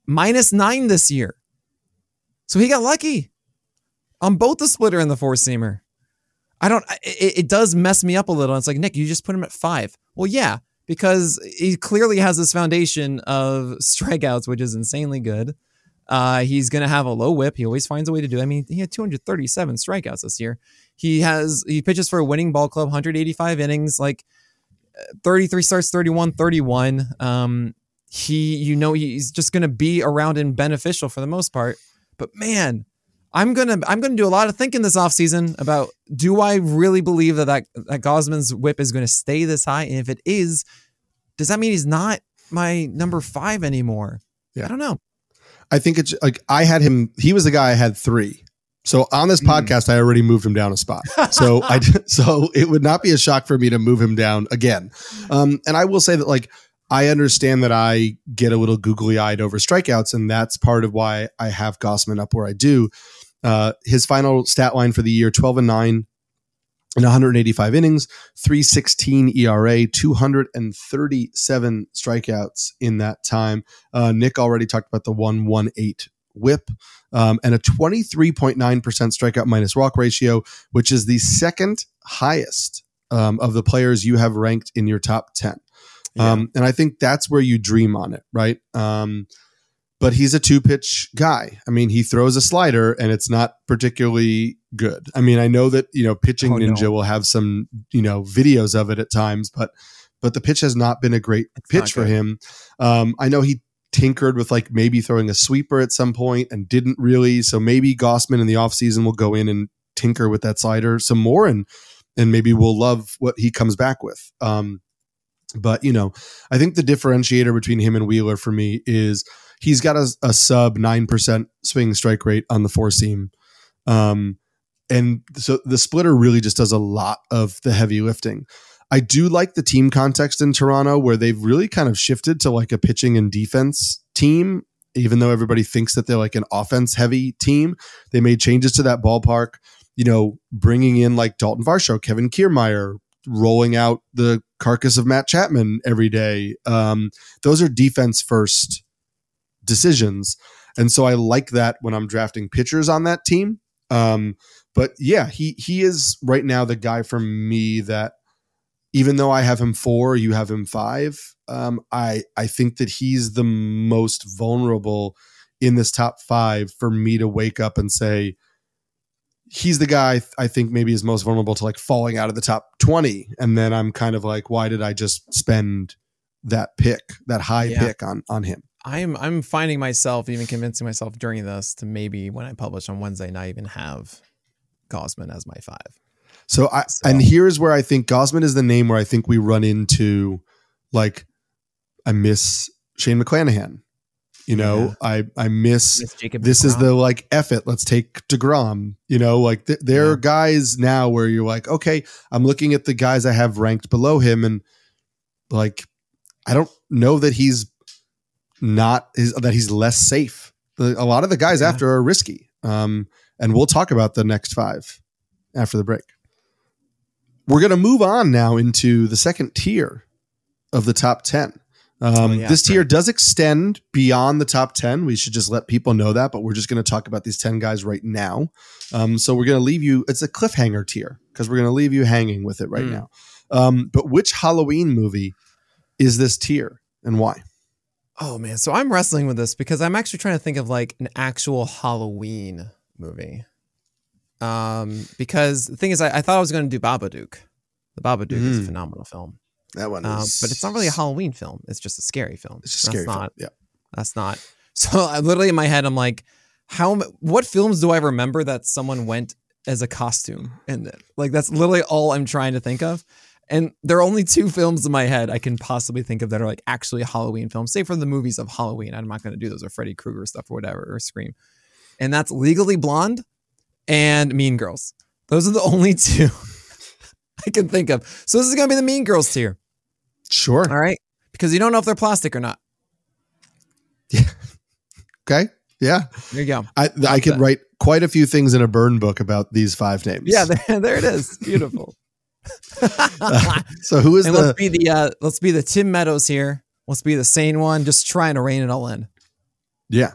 minus nine this year. So he got lucky on both the splitter and the four seamer. I don't, it, it does mess me up a little. It's like, Nick, you just put him at five. Well, yeah, because he clearly has this foundation of strikeouts, which is insanely good. Uh, he's going to have a low whip. He always finds a way to do. It. I mean, he had 237 strikeouts this year. He has he pitches for a winning ball club, 185 innings, like 33 starts, 31, 31. Um, he, you know, he's just going to be around and beneficial for the most part. But man, I'm gonna I'm gonna do a lot of thinking this offseason about do I really believe that that, that Gausman's whip is going to stay this high? And if it is, does that mean he's not my number five anymore? Yeah. I don't know. I think it's like I had him. He was the guy I had three. So on this mm. podcast, I already moved him down a spot. So I so it would not be a shock for me to move him down again. Um, and I will say that like I understand that I get a little googly eyed over strikeouts, and that's part of why I have Gausman up where I do. Uh, his final stat line for the year: twelve and nine, in 185 innings, 316 ERA, 237 strikeouts in that time. Uh, Nick already talked about the 118 whip um, and a 23.9% strikeout minus walk ratio, which is the second highest um, of the players you have ranked in your top 10. Yeah. Um, and I think that's where you dream on it, right? Um, but he's a two pitch guy. I mean, he throws a slider and it's not particularly good. I mean, I know that, you know, pitching oh, ninja no. will have some, you know, videos of it at times, but but the pitch has not been a great it's pitch for him. Um, I know he tinkered with like maybe throwing a sweeper at some point and didn't really. So maybe Gausman in the offseason will go in and tinker with that slider some more and and maybe we'll love what he comes back with. Um, but you know, I think the differentiator between him and Wheeler for me is he's got a, a sub 9% swing strike rate on the four seam. Um, and so the splitter really just does a lot of the heavy lifting. I do like the team context in Toronto where they've really kind of shifted to like a pitching and defense team, even though everybody thinks that they're like an offense heavy team. They made changes to that ballpark, you know, bringing in like Dalton Varsho, Kevin Kiermaier, rolling out the carcass of Matt Chapman every day. Um, those are defense first decisions. And so I like that when I'm drafting pitchers on that team. Um, but yeah, he he is right now the guy for me that even though I have him four, you have him five. Um, I I think that he's the most vulnerable in this top five for me to wake up and say he's the guy I think maybe is most vulnerable to like falling out of the top twenty, and then I'm kind of like, why did I just spend that pick, that high yeah. pick on on him? I'm I'm finding myself even convincing myself during this to maybe when I publish on Wednesday not even have Gausman as my five. So I so. and here's where I think Gausman is the name where I think we run into like I miss Shane McClanahan. You know, yeah. I I miss, miss this is the like F it, let's take DeGrom. You know, like th- there yeah. are guys now where you're like, okay, I'm looking at the guys I have ranked below him and like I don't know that he's not his, that he's less safe. The, a lot of the guys yeah. after are risky. Um, and we'll talk about the next five after the break. We're going to move on now into the second tier of the top 10. Um, oh, yeah, this tier right. does extend beyond the top 10. We should just let people know that, but we're just going to talk about these 10 guys right now. Um, so we're going to leave you, it's a cliffhanger tier because we're going to leave you hanging with it right mm. now. Um, but which Halloween movie is this tier and why? Oh man, so I'm wrestling with this because I'm actually trying to think of like an actual Halloween movie. Um, because the thing is, I, I thought I was going to do Babadook. The Babadook mm. is a mm. phenomenal film. That one, um, but it's not really a Halloween film. It's just a scary film. It's just scary. That's not. Yeah, that's not. So I literally in my head, I'm like, how? What films do I remember that someone went as a costume and like that's literally all I'm trying to think of. And there are only two films in my head I can possibly think of that are like actually Halloween films, say for the movies of Halloween. I'm not going to do those or Freddy Krueger stuff or whatever or Scream. And that's Legally Blonde and Mean Girls. Those are the only two I can think of. So this is going to be the Mean Girls tier. Sure. All right. Because you don't know if they're plastic or not. Yeah. okay. Yeah. There you go. I, I could write quite a few things in a burn book about these five names. Yeah. There, there it is. Beautiful uh, so who is and the? Let's be the uh, let's be the Tim Meadows here. Let's be the sane one, just trying to rein it all in. Yeah.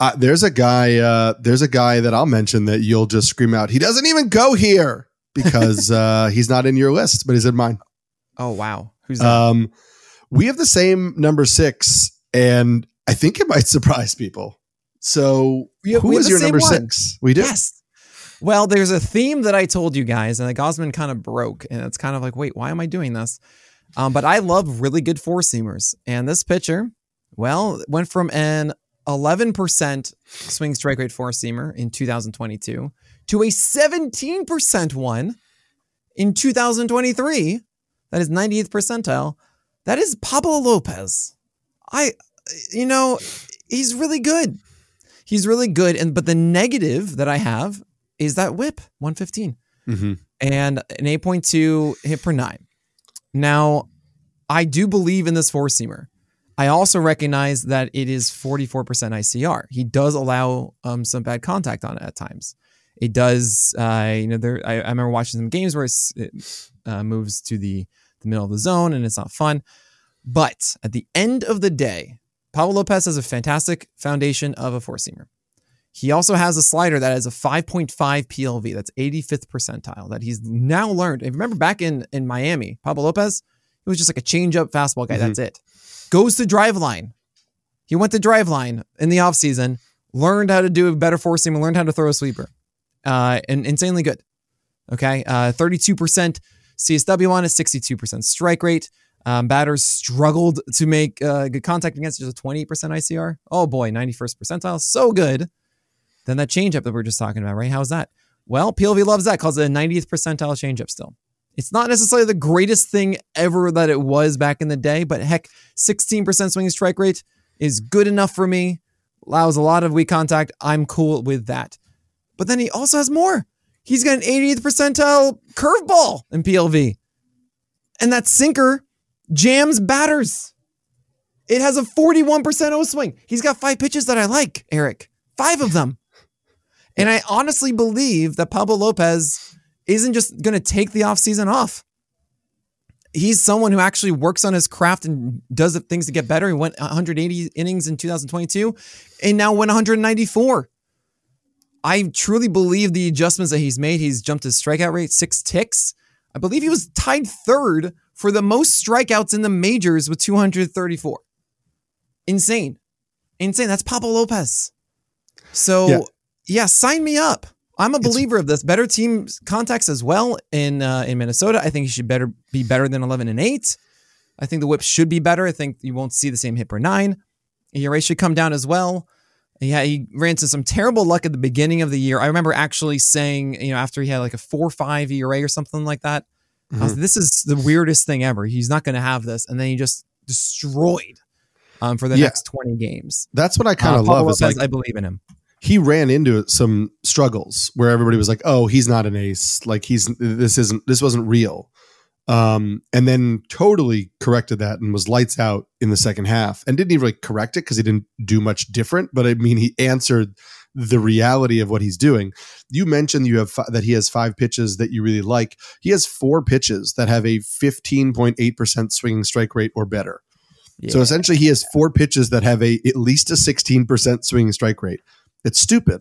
Uh, there's a guy. Uh, there's a guy that I'll mention that you'll just scream out. He doesn't even go here because uh, he's not in your list, but he's in mine. Oh wow, who's that? Um, we have the same number six, and I think it might surprise people. So, have, who is your number one. six? We do. Yes, well, there's a theme that I told you guys, and the Gausman kind of broke, and it's kind of like, wait, why am I doing this? Um, but I love really good four seamers, and this pitcher, well, went from an 11% swing strike rate four seamer in 2022 to a 17% one in 2023. That is 90th percentile. That is Pablo Lopez. I, you know, he's really good. He's really good. And but the negative that I have is that whip 115 mm-hmm. and an 8.2 hit per nine. Now, I do believe in this four seamer. I also recognize that it is 44% ICR. He does allow um, some bad contact on it at times. It does, uh, you know, there. I, I, remember watching some games where it uh, moves to the, the middle of the zone and it's not fun. But at the end of the day, Pablo Lopez has a fantastic foundation of a four seamer. He also has a slider that has a 5.5 PLV. That's 85th percentile that he's now learned. And remember back in, in Miami, Pablo Lopez, he was just like a change up fastball guy. Mm-hmm. That's it. Goes to Driveline. He went to Driveline in the offseason, learned how to do a better four seam, learned how to throw a sweeper. Uh, and insanely good. Okay. Uh, 32% CSW on a 62% strike rate. Um, batters struggled to make uh, good contact against just a 28% ICR. Oh boy, 91st percentile. So good. Then that changeup that we are just talking about, right? How's that? Well, PLV loves that, calls it a 90th percentile changeup still. It's not necessarily the greatest thing ever that it was back in the day, but heck, 16% swinging strike rate is good enough for me. Allows a lot of weak contact. I'm cool with that. But then he also has more. He's got an 80th percentile curveball in PLV. And that sinker jams batters. It has a 41% O swing. He's got five pitches that I like, Eric. Five of them. And I honestly believe that Pablo Lopez isn't just going to take the offseason off. he's someone who actually works on his craft and does things to get better. He went 180 innings in 2022 and now went 194. I truly believe the adjustments that he's made. He's jumped his strikeout rate six ticks. I believe he was tied third for the most strikeouts in the majors with 234. Insane. Insane. That's Pablo Lopez. So, yeah, yeah sign me up. I'm a believer it's, of this. Better team contacts as well in uh, in Minnesota. I think he should better be better than 11 and 8. I think the whip should be better. I think you won't see the same hit per nine. ERA should come down as well. Yeah, he ran into some terrible luck at the beginning of the year. I remember actually saying, you know, after he had like a four five ERA or something like that, mm-hmm. was, this is the weirdest thing ever. He's not going to have this, and then he just destroyed um, for the yeah. next twenty games. That's what I kind of uh, love. Lopez, is like I believe in him. He ran into some struggles where everybody was like, "Oh, he's not an ace. Like he's this isn't this wasn't real." um, and then totally corrected that and was lights out in the second half and didn't even really correct it because he didn't do much different. But I mean, he answered the reality of what he's doing. You mentioned you have that he has five pitches that you really like. He has four pitches that have a 15.8% swinging strike rate or better. Yeah. So essentially, he has four pitches that have a at least a 16% swinging strike rate. It's stupid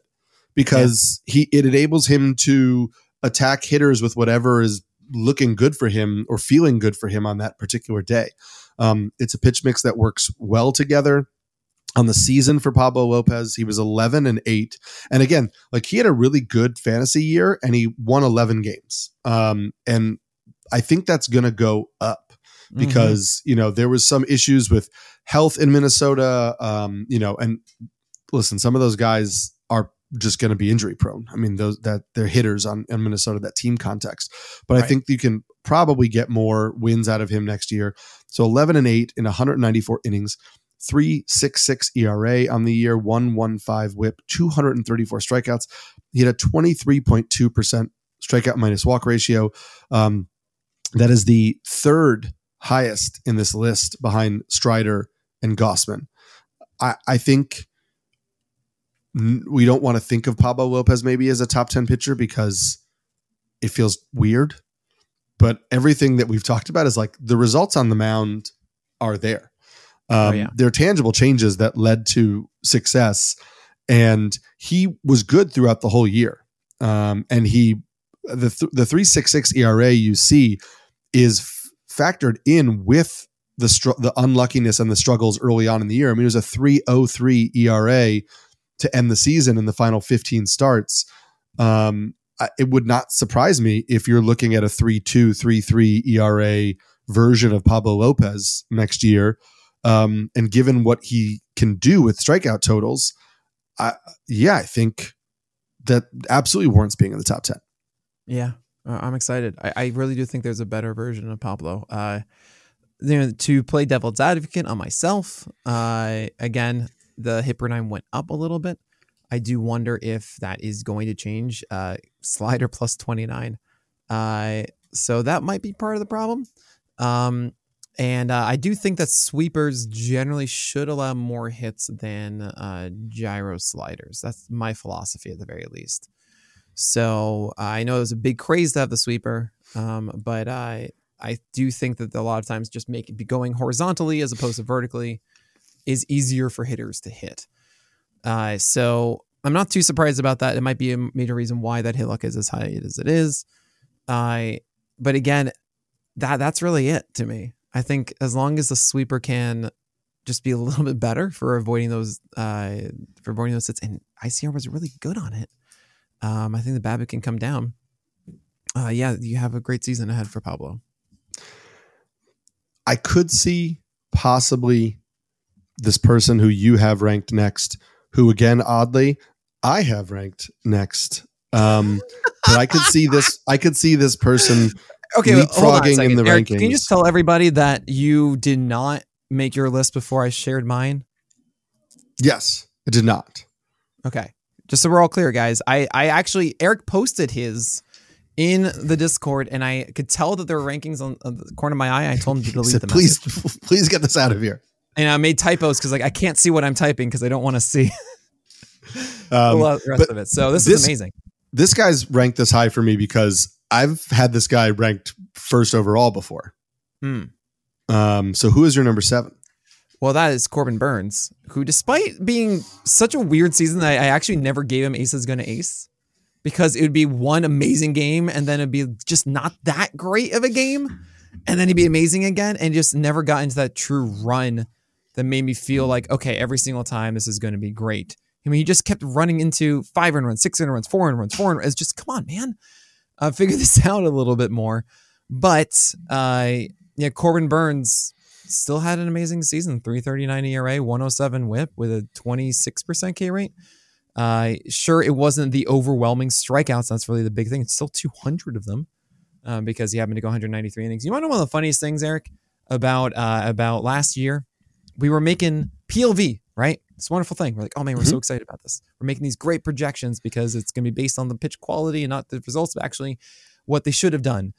because yeah. he it enables him to attack hitters with whatever is looking good for him or feeling good for him on that particular day. Um, it's a pitch mix that works well together. On the season for Pablo Lopez, he was 11 and 8. And again, like he had a really good fantasy year and he won 11 games. Um, and I think that's going to go up mm-hmm. because, mm-hmm. you know, there was some issues with health in Minnesota. Um, you know, and listen, some of those guys are just going to be injury prone. I mean, those that they're hitters on in Minnesota, that team context. But right. I think you can probably get more wins out of him next year. So 11 and 8 in 194 innings, 366 ERA on the year, 115 whip, 234 strikeouts. He had a 23.2% strikeout minus walk ratio. Um, that is the third highest in this list behind Strider and Gausman. I, I think we don't want to think of Pablo Lopez maybe as a top 10 pitcher because it feels weird. But everything that we've talked about is like the results on the mound are there. Oh, um, oh, yeah. There are tangible changes that led to success. And he was good throughout the whole year. Um, and he, the, th- the 366 ERA you see is f- factored in with the, str- the unluckiness and the struggles early on in the year. I mean, it was a 303 ERA to end the season in the final 15 starts. Um, it would not surprise me if you're looking at a 3 2, 3 3 ERA version of Pablo Lopez next year. Um, and given what he can do with strikeout totals, I, yeah, I think that absolutely warrants being in the top 10. Yeah, uh, I'm excited. I, I, really do think there's a better version of Pablo. Uh, you know, to play devil's advocate on myself, uh, again, the nine went up a little bit. I do wonder if that is going to change. Uh, slider plus 29. Uh, so that might be part of the problem. Um, and uh, I do think that sweepers generally should allow more hits than uh, gyro sliders. That's my philosophy at the very least. So uh, I know there's a big craze to have the sweeper, um, but I I do think that a lot of times just make it be going horizontally as opposed to vertically is easier for hitters to hit. Uh, so I'm not too surprised about that. It might be a major reason why that hit luck is as high as it is. Uh, but again, that that's really it to me. I think as long as the sweeper can just be a little bit better for avoiding those uh, for avoiding those hits, and ICR was really good on it. Um, I think the BABIP can come down. Uh, yeah, you have a great season ahead for Pablo. I could see possibly this person who you have ranked next, who again, oddly, I have ranked next. Um, but I could see this. I could see this person okay leapfrogging in the Eric, rankings. Can you just tell everybody that you did not make your list before I shared mine? Yes, I did not. Okay, just so we're all clear, guys. I I actually Eric posted his in the Discord, and I could tell that there were rankings on, on the corner of my eye. I told him to delete said, them. Please, please get this out of here and I made typos because like I can't see what I'm typing because I don't want to see um, the rest of it. So this, this, is amazing. This guy's ranked this high for me because I've had this guy ranked first overall before. Mm. Um, so who is your number seven? Well, that is Corbin Burnes, who, despite being such a weird season, I, I actually never gave him Ace is going to Ace because it would be one amazing game and then it'd be just not that great of a game. And then he'd be amazing again and just never got into that true run that made me feel like, okay, every single time this is going to be great. I mean, he just kept running into five and runs, six and runs, four and runs, four and It's just, come on, man. Uh, figure this out a little bit more. But uh, yeah, Corbin Burnes still had an amazing season 339 ERA, 107 whip with a 26% K rate. Uh, sure, it wasn't the overwhelming strikeouts. That's really the big thing. It's still 200 of them um, because he happened to go 193 innings. You want to know one of the funniest things, Eric, about uh, about last year? We were making PLV, right? It's a wonderful thing. We're like, oh man, we're mm-hmm. so excited about this. We're making these great projections because it's going to be based on the pitch quality and not the results, of actually what they should have done.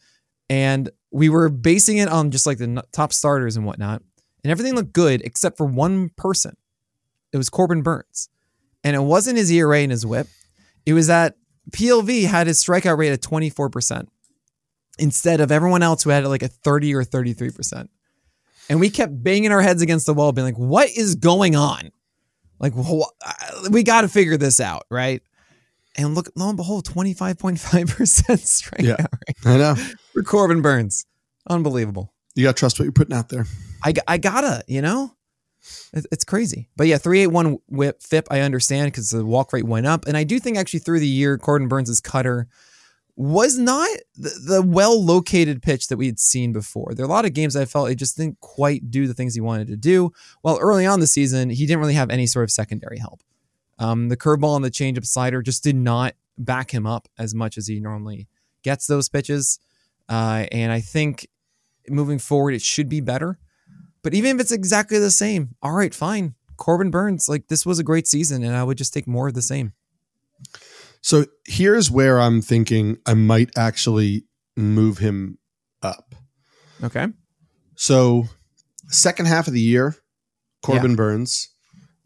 And we were basing it on just like the top starters and whatnot. And everything looked good except for one person. It was Corbin Burnes. And it wasn't his ERA and his whip. It was that PLV had his strikeout rate at 24% instead of everyone else who had like a 30 or 33%. And we kept banging our heads against the wall, being like, what is going on? Like, wh- uh, we got to figure this out, right? And look, lo and behold, 25.5% strikeout yeah, rate. I know. For Corbin Burnes, Unbelievable. You got to trust what you're putting out there. I, I gotta, you know? It's crazy. But yeah, 381 whip FIP, I understand because the walk rate went up. And I do think actually through the year, Corbin Burnes' cutter was not the, the well located pitch that we had seen before. There are a lot of games I felt it just didn't quite do the things he wanted to do. While early on the season, he didn't really have any sort of secondary help. Um, the curveball and the changeup slider just did not back him up as much as he normally gets those pitches. Uh, and I think moving forward, it should be better. But even if it's exactly the same, all right, fine. Corbin Burnes, like this was a great season, and I would just take more of the same. So here's where I'm thinking I might actually move him up. Okay. So second half of the year, Corbin yeah. Burnes,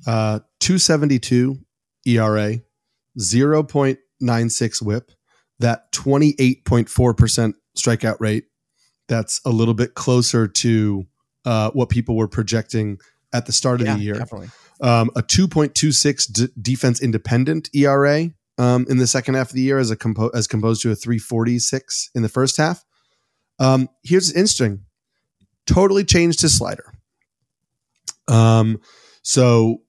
uh, 272 ERA, 0.96 whip, that 28.4% strikeout rate. That's a little bit closer to uh, what people were projecting at the start of yeah, the year. Definitely. Um, a 2.26 d- defense independent ERA um, in the second half of the year as a compo- as composed to a 346 in the first half. Um, here's interesting. Totally changed his slider. Um, so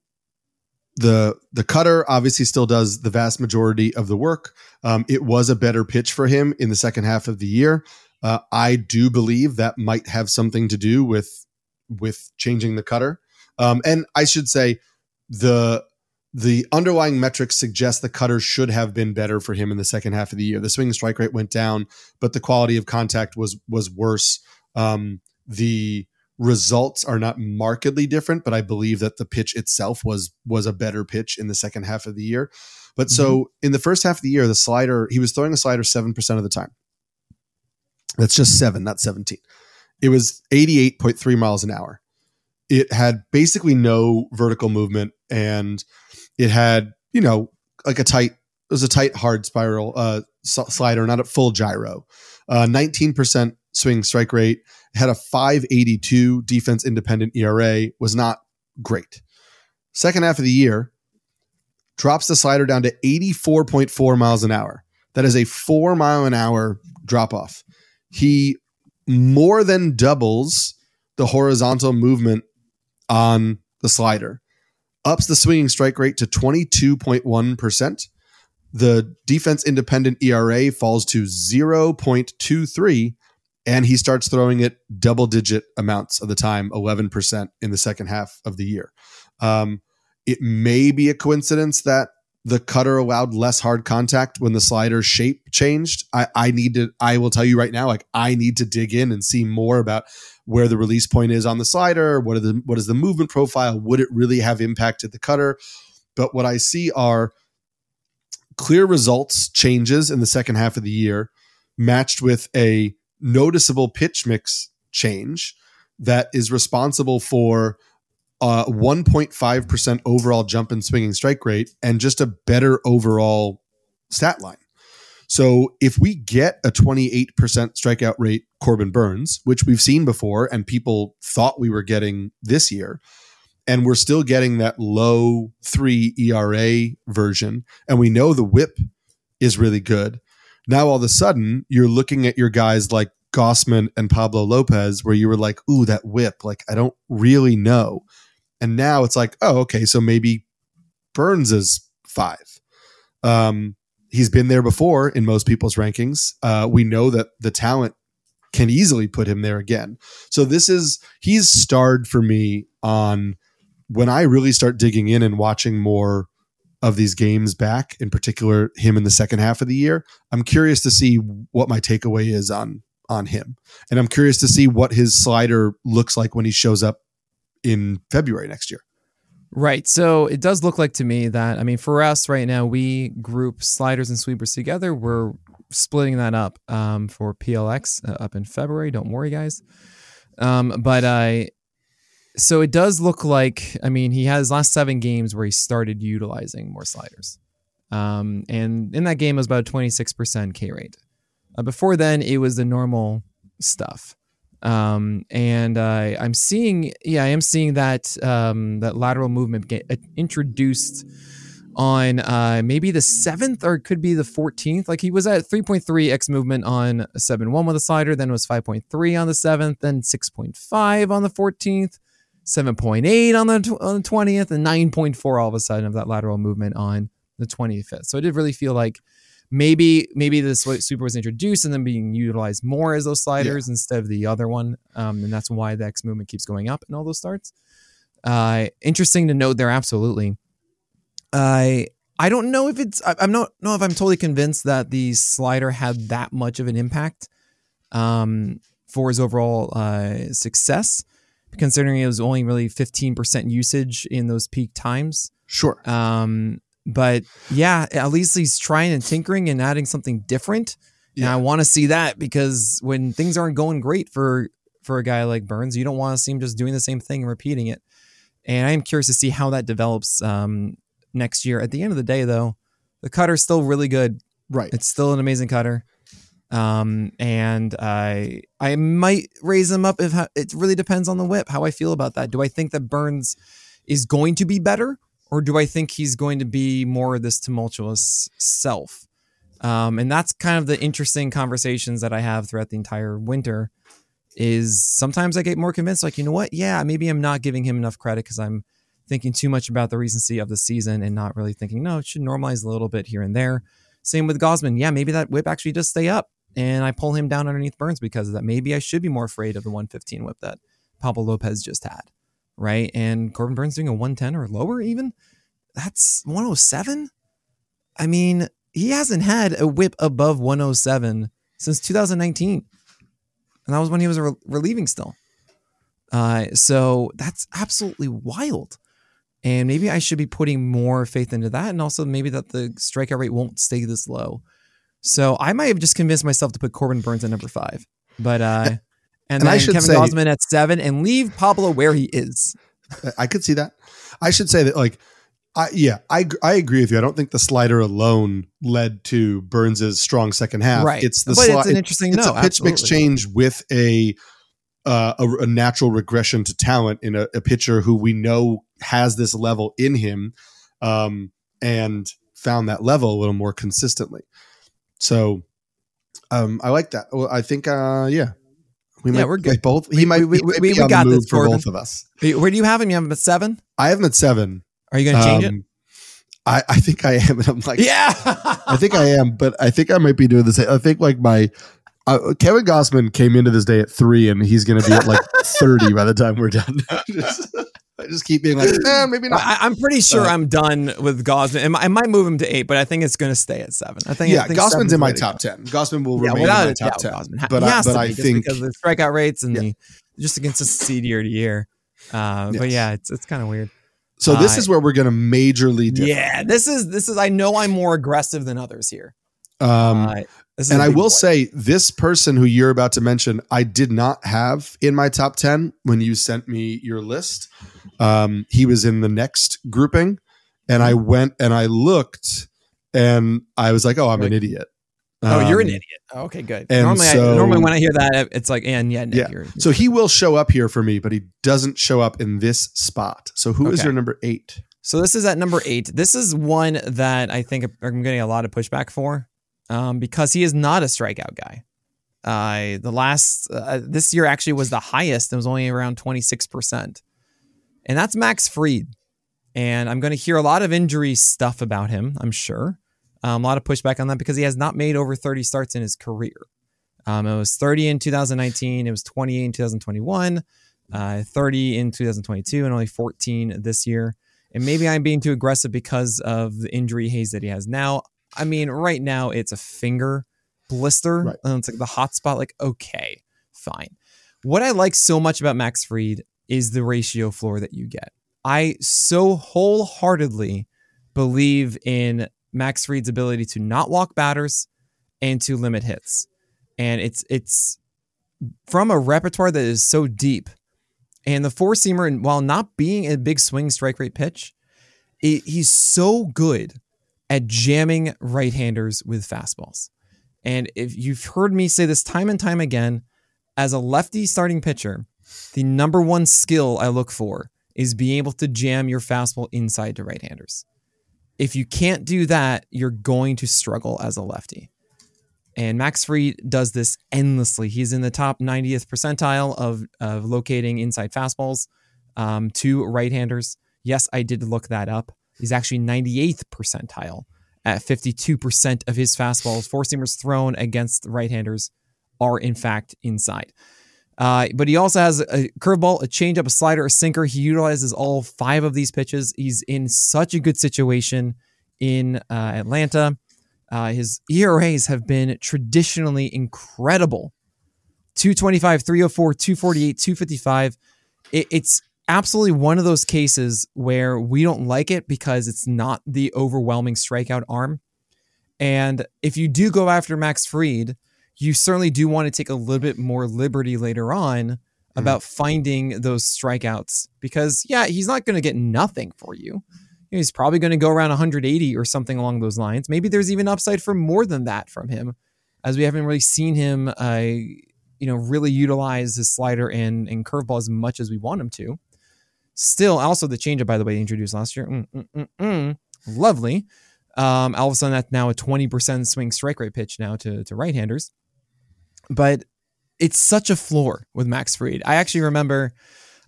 the the cutter obviously still does the vast majority of the work. Um, it was a better pitch for him in the second half of the year. Uh, I do believe that might have something to do with with changing the cutter. Um, and I should say the the underlying metrics suggest the cutter should have been better for him in the second half of the year. The swing strike rate went down, but the quality of contact was was worse. Um, the results are not markedly different, but I believe that the pitch itself was was a better pitch in the second half of the year. But mm-hmm. so in the first half of the year, the slider he was throwing a slider seven percent of the time. That's just seven, not seventeen. It was eighty eight point three miles an hour. It had basically no vertical movement and it had, you know, like a tight, it was a tight hard spiral uh, slider, not a full gyro. Uh, 19% swing strike rate, had a 582 defense independent ERA, was not great. Second half of the year, drops the slider down to 84.4 miles an hour. That is a four mile an hour drop off. He more than doubles the horizontal movement on the slider ups the swinging strike rate to 22.1%. The defense independent ERA falls to 0.23, and he starts throwing it double digit amounts of the time, 11% in the second half of the year. Um, it may be a coincidence that the cutter allowed less hard contact when the slider shape changed. I, I need to, I will tell you right now, like I need to dig in and see more about where the release point is on the slider. What are the, what is the movement profile? Would it really have impacted the cutter? But what I see are clear results changes in the second half of the year matched with a noticeable pitch mix change that is responsible for uh, 1.5% overall jump in swinging strike rate and just a better overall stat line. So if we get a 28% strikeout rate, Corbin Burnes, which we've seen before and people thought we were getting this year, and we're still getting that low three ERA version, and we know the whip is really good. Now all of a sudden, you're looking at your guys like Gausman and Pablo Lopez, where you were like, ooh, that whip, like I don't really know. And now it's like, oh, okay, so maybe Burnes is five. Um, he's been there before in most people's rankings. Uh, we know that the talent can easily put him there again. So this is he's starred for me on when I really start digging in and watching more of these games back, in particular him in the second half of the year. I'm curious to see what my takeaway is on on him, and I'm curious to see what his slider looks like when he shows up in February next year. Right. So it does look like to me that, I mean, for us right now, we group sliders and sweepers together. We're splitting that up um, for PLX uh, up in February. Don't worry, guys. Um, but I, so it does look like, I mean, he has last seven games where he started utilizing more sliders. Um, and in that game, it was about a 26% K rate. Uh, before then, it was the normal stuff. Um, and uh, I'm seeing, yeah, I am seeing that um, that lateral movement get uh, introduced on uh, maybe the seventh or it could be the 14th. Like he was at 3.3 x movement on 7 1 with a slider, then was 5.3 on the seventh, then 6.5 on the 14th, 7.8 on the on the 20th, and 9.4 all of a sudden of that lateral movement on the 25th. So it did really feel like maybe maybe this sweeper was introduced and then being utilized more as those sliders yeah. instead of the other one, um, and that's why the X movement keeps going up in all those starts. Uh, interesting to note there, absolutely. I I don't know if it's I, am not know if I'm totally convinced that the slider had that much of an impact um, for his overall uh, success, considering it was only really 15% usage in those peak times. Sure. Um, but yeah, at least he's trying and tinkering and adding something different. Yeah. And I want to see that because when things aren't going great for for a guy like Burnes, you don't want to see him just doing the same thing and repeating it. And I am curious to see how that develops um, next year. At the end of the day, though, the cutter's still really good. Right, it's still an amazing cutter. Um, and I I might raise him up if it really depends on the whip. How I feel about that. Do I think that Burnes is going to be better? Or do I think he's going to be more of this tumultuous self? Um, and that's kind of the interesting conversations that I have throughout the entire winter. Is sometimes I get more convinced, like you know what, yeah, maybe I'm not giving him enough credit because I'm thinking too much about the recency of the season and not really thinking no, it should normalize a little bit here and there. Same with Gausman. yeah, maybe that whip actually does stay up, and I pull him down underneath Burnes because of that. Maybe I should be more afraid of the 115 whip that Pablo Lopez just had right? And Corbin Burnes doing a 110 or lower even. That's 107. I mean, he hasn't had a whip above 107 since 2019. And that was when he was re- relieving still. Uh, so that's absolutely wild. And maybe I should be putting more faith into that. And also maybe that the strikeout rate won't stay this low. So I might have just convinced myself to put Corbin Burnes at number five. But uh and, and then I should Kevin say, at seven and leave Pablo where he is. I could see that. I should say that, like, I, yeah, I I agree with you. I don't think the slider alone led to Burnes's strong second half. Right, it's the but sli- it's an interesting. It's no, a pitch absolutely. mix change with a, uh, a, a natural regression to talent in a, a, pitcher who we know has this level in him, um, and found that level a little more consistently. So, um, I like that. Well, I think, uh, yeah, we yeah, might, we're good. Both he might. We, we, we, we got this for both of us. Where do you have him? You have him at seven. I have him at seven. Are you going to change um, it? I, I think I am, and I'm like, yeah, I think I am, but I think I might be doing the same. I think like my uh, Kevin Gausman came into this day at three, and he's going to be at like thirty by the time we're done. I just keep being like, eh, maybe not. I, am pretty sure uh, I'm done with Gausman. I might move him to eight, but I think it's going to stay at seven. I think yeah, I think Gausman's in my top ten. Gausman will yeah, remain in my top ten. Gausman. But I, but I think because of the strikeout rates and yeah. the just against the consistency year to year. Uh, yes. But yeah, it's it's kind of weird. So this uh, is where we're going to majorly. Differ. Yeah, this is this is. I know I'm more aggressive than others here. Um, uh, and I will boy. say, this person who you're about to mention, I did not have in my top 10 when you sent me your list. Um, he was in the next grouping, and I went and I looked, and I was like, oh, I'm an idiot. Oh, you're an Um, idiot. Oh, okay, good. Normally, so- I, normally when I hear that, it's like, and yeah, Nick, Yeah. you're, So he will show up here for me, but he doesn't show up in this spot. So who is Okay. your number eight? So this is at number eight. This is one that I think I'm getting a lot of pushback for, um, because he is not a strikeout guy. Uh, the last uh, this year actually was the highest. It was only around 26 percent, and that's Max Fried. And I'm going to hear a lot of injury stuff about him. I'm sure um, a lot of pushback on that because he has not made over 30 starts in his career. Um, it was 30 in 2019. It was 28 in 2021, uh, 30 in 2022, and only 14 this year. And maybe I'm being too aggressive because of the injury haze that he has now. I mean, right now it's a finger blister. Right. It's like the hot spot. Like, okay, fine. What I like so much about Max Fried is the ratio floor that you get. I so wholeheartedly believe in Max Fried's ability to not walk batters and to limit hits. And it's it's from a repertoire that is so deep. And the four seamer, while not being a big swing strike rate pitch, it, he's so good at jamming right handers with fastballs. And if you've heard me say this time and time again, as a lefty starting pitcher, the number one skill I look for is being able to jam your fastball inside to right handers. If you can't do that, you're going to struggle as a lefty. And Max Fried does this endlessly. He's in the top 90th percentile of, of locating inside fastballs um, to right handers. Yes, I did look that up. He's actually 98th percentile at 52% of his fastballs, four seamers thrown against right handers, are in fact inside. Uh, but he also has a curveball, a changeup, a slider, a sinker. He utilizes all five of these pitches. He's in such a good situation in uh, Atlanta. Uh, his ERAs have been traditionally incredible 225, 304, 248, 255. It, it's absolutely one of those cases where we don't like it because it's not the overwhelming strikeout arm. And if you do go after Max Fried, you certainly do want to take a little bit more liberty later on about finding those strikeouts because, yeah, he's not going to get nothing for you. He's probably going to go around 180 or something along those lines. Maybe there's even upside for more than that from him, as we haven't really seen him, uh, you know, really utilize his slider and, and curveball as much as we want him to. Still, also the changeup, by the way, they introduced last year. Mm, mm, mm, mm. Lovely. Um, all of a sudden, that's now a 20% swing strike rate pitch now to, to right handers. But it's such a floor with Max Fried. I actually remember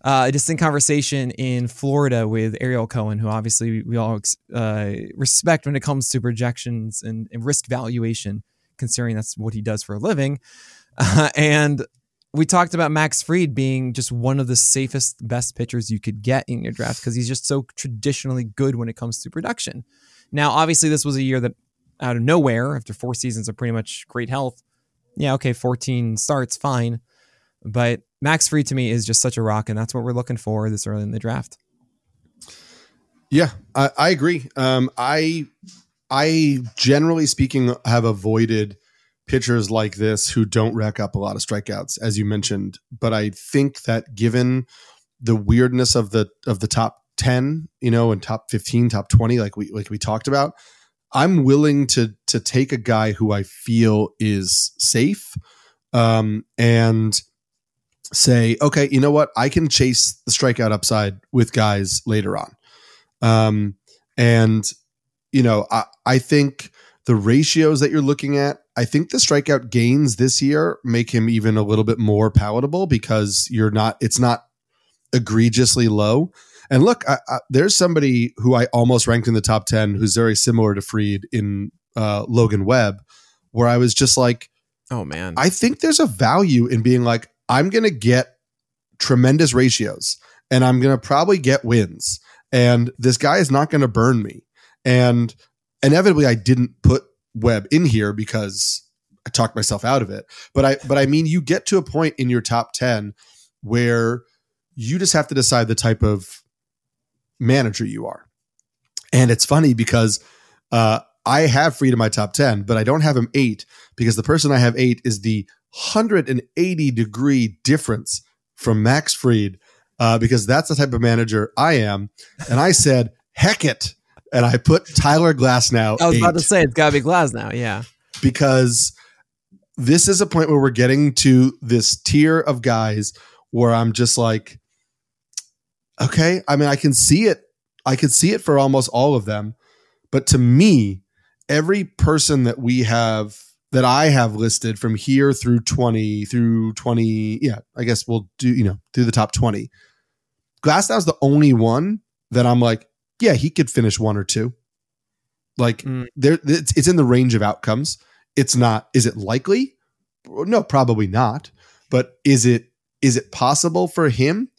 uh, a distinct conversation in Florida with Ariel Cohen, who obviously we all uh, respect when it comes to projections and, and, risk valuation, considering that's what he does for a living. Uh, and we talked about Max Fried being just one of the safest, best pitchers you could get in your draft because he's just so traditionally good when it comes to production. Now, obviously, this was a year that out of nowhere, after four seasons of pretty much great health, yeah, okay, 14 starts, fine. But Max Fried to me is just such a rock, and that's what we're looking for this early in the draft. Yeah, I, I agree. Um, I I generally speaking have avoided pitchers like this who don't rack up a lot of strikeouts, as you mentioned. But I think that given the weirdness of the of the top ten, you know, and top fifteen, top twenty, like we like we talked about, I'm willing to to take a guy who I feel is safe, um, and say, okay, you know what, I can chase the strikeout upside with guys later on. Um, and you know, I, I think the ratios that you're looking at, I think the strikeout gains this year make him even a little bit more palatable because you're not, it's not egregiously low. And look, I, I, there's somebody who I almost ranked in the top 10 who's very similar to Fried in uh, Logan Webb, where I was just like, oh man, I think there's a value in being like, I'm going to get tremendous ratios and I'm going to probably get wins. And this guy is not going to burn me. And inevitably, I didn't put Webb in here because I talked myself out of it. But I, but I mean, you get to a point in your top 10 where you just have to decide the type of manager you are. And it's funny because uh, I have Fried in my top 10, but I don't have him eight because the person I have eight is the 180 degree difference from Max Fried uh, because that's the type of manager I am. And I said, heck it. And I put Tyler Glasnow. I was eight. about to say it's got to be Glasnow. Yeah. because this is a point where we're getting to this tier of guys where I'm just like, okay, I mean, I can see it. I can see it for almost all of them. But to me, every person that we have that I have listed from here through 20 through 20, yeah, I guess we'll do, you know, through the top 20. Glasnow's the only one that I'm like, yeah, he could finish one or two. Like mm. there it's, it's in the range of outcomes. It's not is it likely? No, probably not. But is it is it possible for him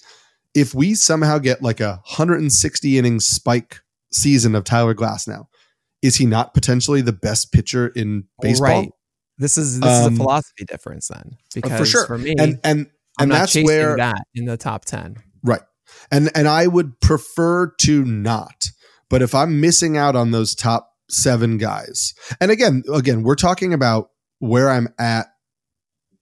if we somehow get like a 160 inning spike season of Tyler Glasnow, Is he not potentially the best pitcher in baseball? Right. This is this um, is a philosophy difference then, because for sure for me, and and and that's where that in the top ten, right? And and I would prefer to not, but if I'm missing out on those top seven guys, and again, again, we're talking about where I'm at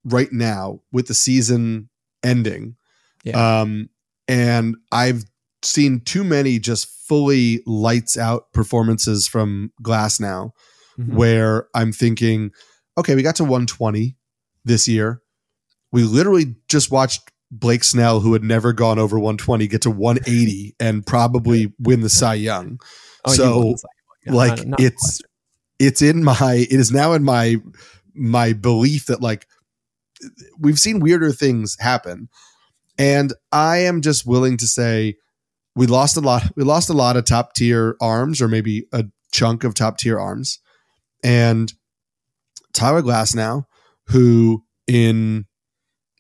right now with the season ending, yeah. um, and I've seen too many just fully lights out performances from Glasnow, mm-hmm. where I'm thinking okay, we got to 120 this year. We literally just watched Blake Snell, who had never gone over 120, get to 180 and probably win the Cy Young. Oh, so, yeah, like, not, not it's it's in my it is now in my my belief that like we've seen weirder things happen, and I am just willing to say we lost a lot. We lost a lot of top tier arms, or maybe a chunk of top tier arms, and Tyler Glasnow, who in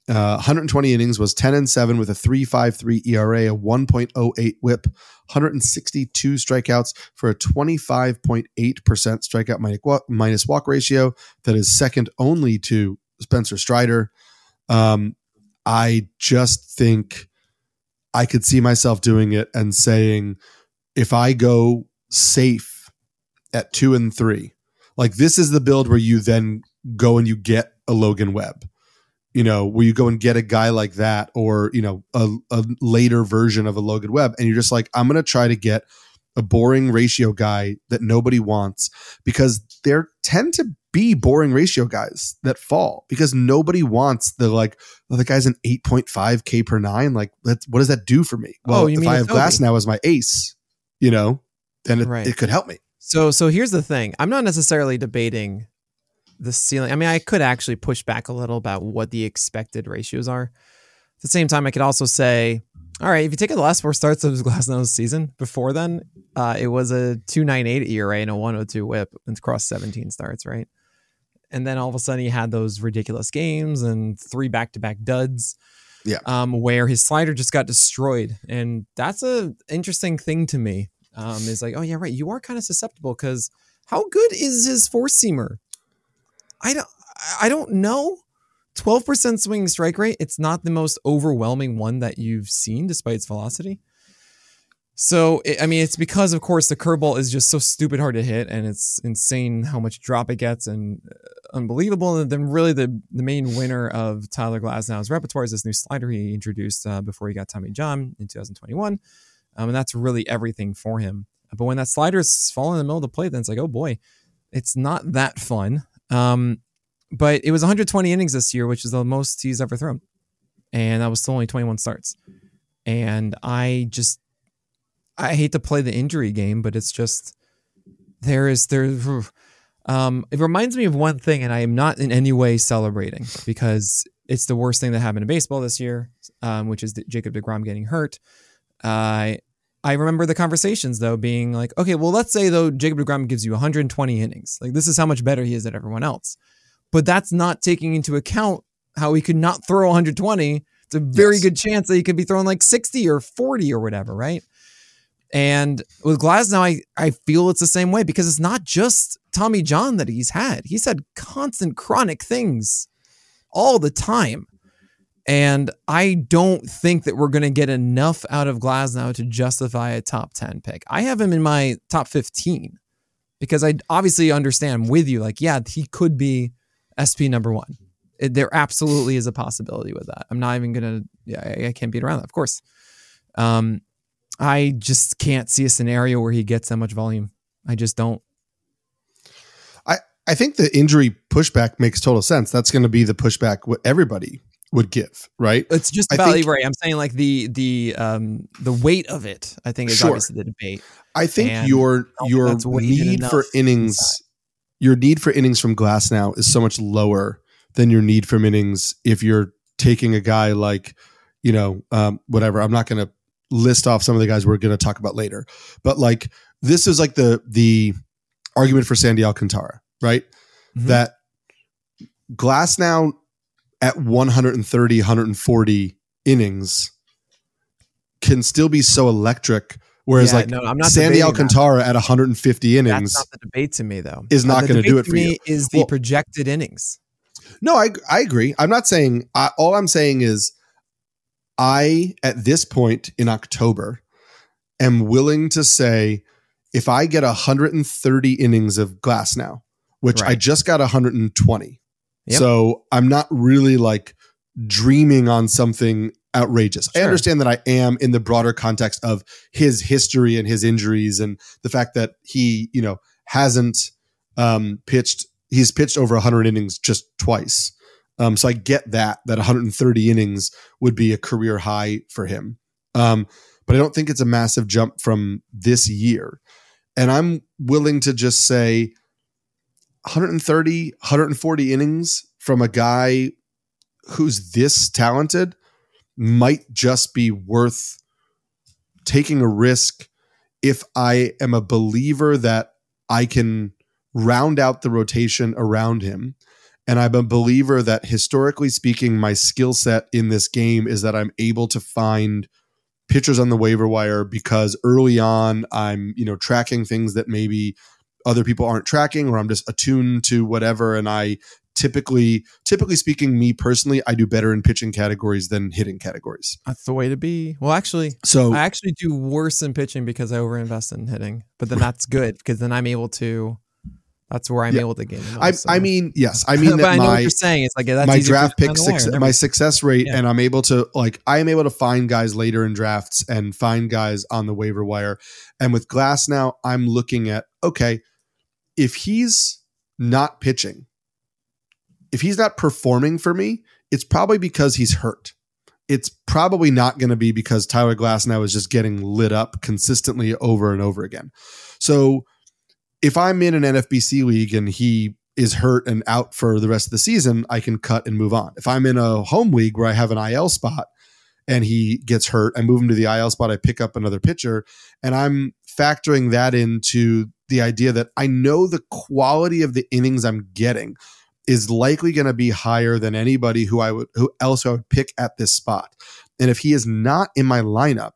uh, 120 innings was 10 and 7 with a 3.53 ERA, a 1.08 WHIP, 162 strikeouts for a 25.8% strikeout minus walk ratio that is second only to Spencer Strider. Um, I just think I could see myself doing it and saying, if I go safe at two and three, like this is the build where you then go and you get a Logan Webb. You know, where you go and get a guy like that, or you know, a, a later version of a Logan Webb, and you're just like, I'm gonna try to get a boring ratio guy that nobody wants because there tend to be boring ratio guys that fall because nobody wants the like well, the guy's an 8.5 k per nine like what does that do for me oh, well oh, if i have Glasnow as my ace you know then it, right. it could help me so so here's the thing. I'm not necessarily debating the ceiling. I mean, I could actually push back a little about what the expected ratios are. At the same time, I could also say, all right, if you take the last four starts of his Glasnow's season, before then, uh, it was a 298 ERA and a 102 whip across 17 starts, right? And then all of a sudden he had those ridiculous games and three back to back duds. Yeah. Um, where his slider just got destroyed. And that's a interesting thing to me um, is like, oh yeah, right. You are kind of susceptible because how good is his four seamer? I don't, I don't know. 12% swinging strike rate. It's not the most overwhelming one that you've seen despite its velocity. So, it, I mean, it's because, of course, the curveball is just so stupid hard to hit and it's insane how much drop it gets and uh, unbelievable. And then, really, the, the main winner of Tyler Glasnow's repertoire is this new slider he introduced uh, before he got Tommy John in 2021. Um, and that's really everything for him. But when that slider is falling in the middle of the plate, then it's like, oh boy, it's not that fun. Um, but it was 120 innings this year, which is the most he's ever thrown. And that was still only 21 starts. And I just, I hate to play the injury game, but it's just, there is, there, um, it reminds me of one thing, and I am not in any way celebrating because it's the worst thing that happened in baseball this year, um, which is Jacob DeGrom getting hurt. Uh, I remember the conversations though being like, okay, well, let's say though Jacob DeGrom gives you 120 innings. Like this is how much better he is than everyone else. But that's not taking into account how he could not throw 120. It's a very yes. good chance that he could be throwing like 60 or 40 or whatever, right? And with Glasnow, I, I feel it's the same way because it's not just Tommy John that he's had. He's had constant chronic things all the time. And I don't think that we're going to get enough out of Glasnow to justify a top 10 pick. I have him in my top 15 because I obviously understand with you, like, yeah, he could be SP number one. It, there absolutely is a possibility with that. I'm not even going to, yeah, I, I, can't beat around that, of course. Um, I just can't see a scenario where he gets that much volume. I just don't. I, I think the injury pushback makes total sense. That's going to be the pushback what everybody would give, right? It's just about think- right. I'm saying like the the um the weight of it. I think is Sure. obviously the debate. I think And your I don't think your need for innings. Your need for innings from Glasnow is so much lower than your need from innings if you're taking a guy like, you know, um, whatever. I'm not going to list off some of the guys we're going to talk about later, but like this is like the the argument for Sandy Alcantara, right? Mhm. That Glasnow at 130, 140 innings can still be so electric. Whereas Yeah, like no, I'm not Sandy debating that. Alcantara at 150 innings. That's not the debate to me, though. is not gonna debate do it for me you. Is the Well- projected innings? No, I I agree. I'm not saying. I, all I'm saying is, I at this point in October am willing to say, if I get 130 innings of Glasnow, which I just got 120, Yep. so I'm not really like dreaming on something outrageous. I understand that I am in the broader context of his history and his injuries and the fact that he, you know, hasn't um, pitched. He's pitched over 100 innings just twice. Um, so I get that that 130 innings would be a career high for him. Um, but I don't think it's a massive jump from this year. And I'm willing to just say 130, 140 innings from a guy who's this talented might just be worth taking a risk if I am a believer that I can round out the rotation around him. And I'm a believer that historically speaking, my skill set in this game is that I'm able to find pitchers on the waiver wire because early on I'm, you know, tracking things that maybe other people aren't tracking or I'm just attuned to whatever. And I typically, typically speaking, me personally, I do better in pitching categories than hitting categories. That's the way to be. Well, actually, So I actually do worse in pitching because I overinvest in hitting. But then that's good because then I'm able to. That's where I'm Yeah. able to gain. I, most, I mean, yes, I mean but that I know what my you're saying. It's like that's my draft pick success, my success rate, Yeah. and I'm able to like I am able to find guys later in drafts and find guys on the waiver wire. And with Glasnow, I'm looking at okay, if he's not pitching, if he's not performing for me, it's probably because he's hurt. It's probably not going to be because Tyler Glasnow is just getting lit up consistently over and over again. So if I'm in an NFBC league and he is hurt and out for the rest of the season, I can cut and move on. If I'm in a home league where I have an IL spot and he gets hurt, I move him to the IL spot, I pick up another pitcher, and I'm factoring that into the idea that I know the quality of the innings I'm getting is likely going to be higher than anybody who I would who else I would pick at this spot. And if he is not in my lineup,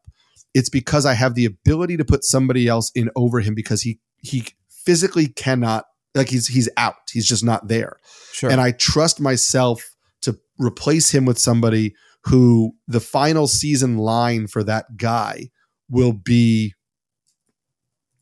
it's because I have the ability to put somebody else in over him because he he physically cannot like he's he's out. He's just not there. sure. And I trust myself to replace him with somebody who the final season line for that guy will be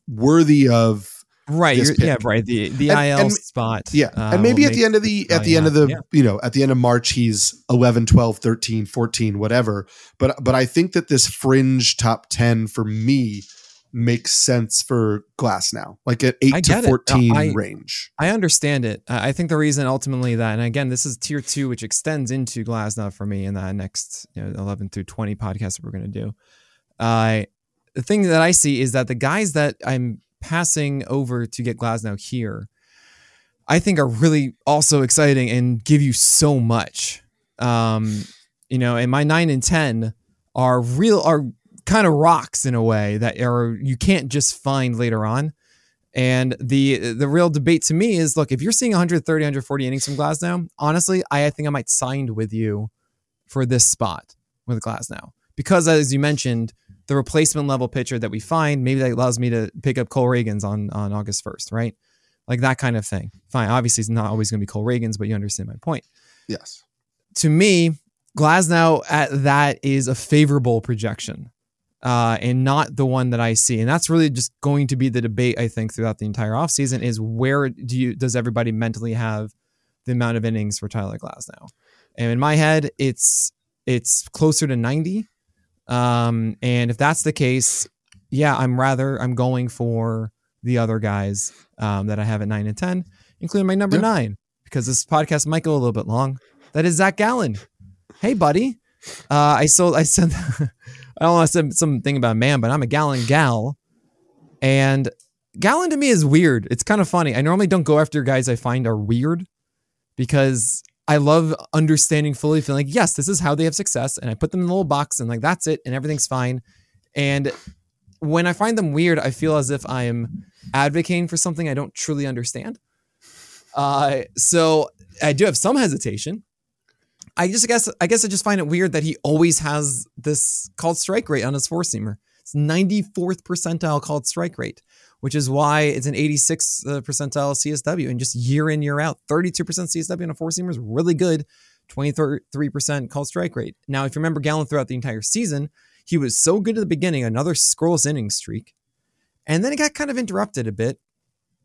worthy of right. yeah. Right. The the And- IL and- spot. yeah uh, and maybe at the end of the at the end of the happen. you know at the end of march he's 11 12 13 14 whatever but but i think that this fringe top 10 for me makes sense for Glasnow like at 8 I to get it. 14 I- range I understand it. I think the reason ultimately that, and again, this is tier two, which extends into Glasnow for me in that next you know, 11 through 20 podcast that we're going to do. Uh, the thing that I see is that the guys that I'm passing over to get Glasnow here, I think are really also exciting and give you so much. Um, you know, and my nine and 10 are real, are kind of rocks in a way that are, you can't just find later on. And the the real debate to me is look, if you're seeing 130, 140 innings from Glasnow, honestly, I, I think I might signed with you for this spot with Glasnow. Because as you mentioned, the replacement level pitcher that we find, maybe that allows me to pick up Cole Ragans on, on August 1st, right? Like that kind of thing. Fine. Obviously, it's not always going to be Cole Ragans, but you understand my point. yes To me, Glasnow at that is a favorable projection uh, and not the one that I see. And that's really just going to be the debate, I think, throughout the entire offseason is where do you does everybody mentally have the amount of innings for Tyler Glasnow? And in my head, it's it's closer to 90. Um, and if that's the case, yeah, I'm rather I'm going for the other guys um, that I have at nine and ten. including my number Yeah. nine, because this podcast might go a little bit long. That is Zac Gallen. Hey, buddy. Uh, I sold. I said. I don't want to say something about man, but I'm a Gallen gal, and Gallen to me is weird. It's kind of funny. I normally don't go after guys I find are weird because I love understanding fully, feeling like yes, this is how they have success, and I put them in a little box, and like that's it, and everything's fine. And when I find them weird, I feel as if I am advocating for something I don't truly understand. Uh, so I do have some hesitation. I just guess I guess I just find it weird that he always has this called strike rate on his four seamer. It's 94th percentile called strike rate, which is why it's an 86 uh, percentile CSW. And just year in year out, 32% CSW on a four seamer is really good. 23% called strike rate. Now, if you remember Gallen throughout the entire season, he was so good at the beginning, another scrollless inning streak, and then it got kind of interrupted a bit,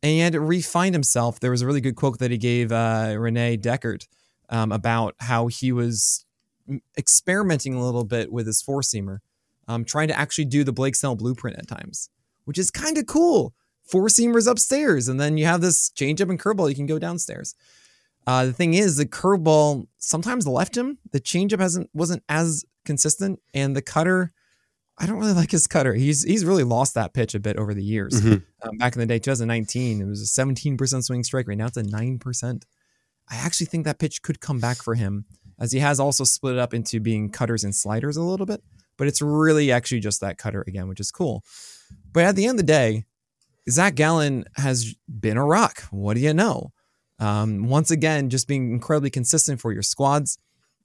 and he had to refine himself. There was a really good quote that he gave uh, Renee Dechert um, about how he was experimenting a little bit with his four seamer, um, trying to actually do the Blake Snell blueprint at times, which is kind of cool. Four seamers upstairs, and then you have this changeup and curveball. You can go downstairs. Uh, the thing is, the curveball sometimes left him. The changeup hasn't wasn't as consistent, and the cutter. I don't really like his cutter. He's he's really lost that pitch a bit over the years. Mhm. Um, back in the day, 2019, it was a 17% swing strike rate. Now it's a 9%. I actually think that pitch could come back for him, as he has also split it up into being cutters and sliders a little bit. But it's really actually just that cutter again, which is cool. But at the end of the day, Zac Gallen has been a rock. What do you know? Um, once again, just being incredibly consistent for your squads.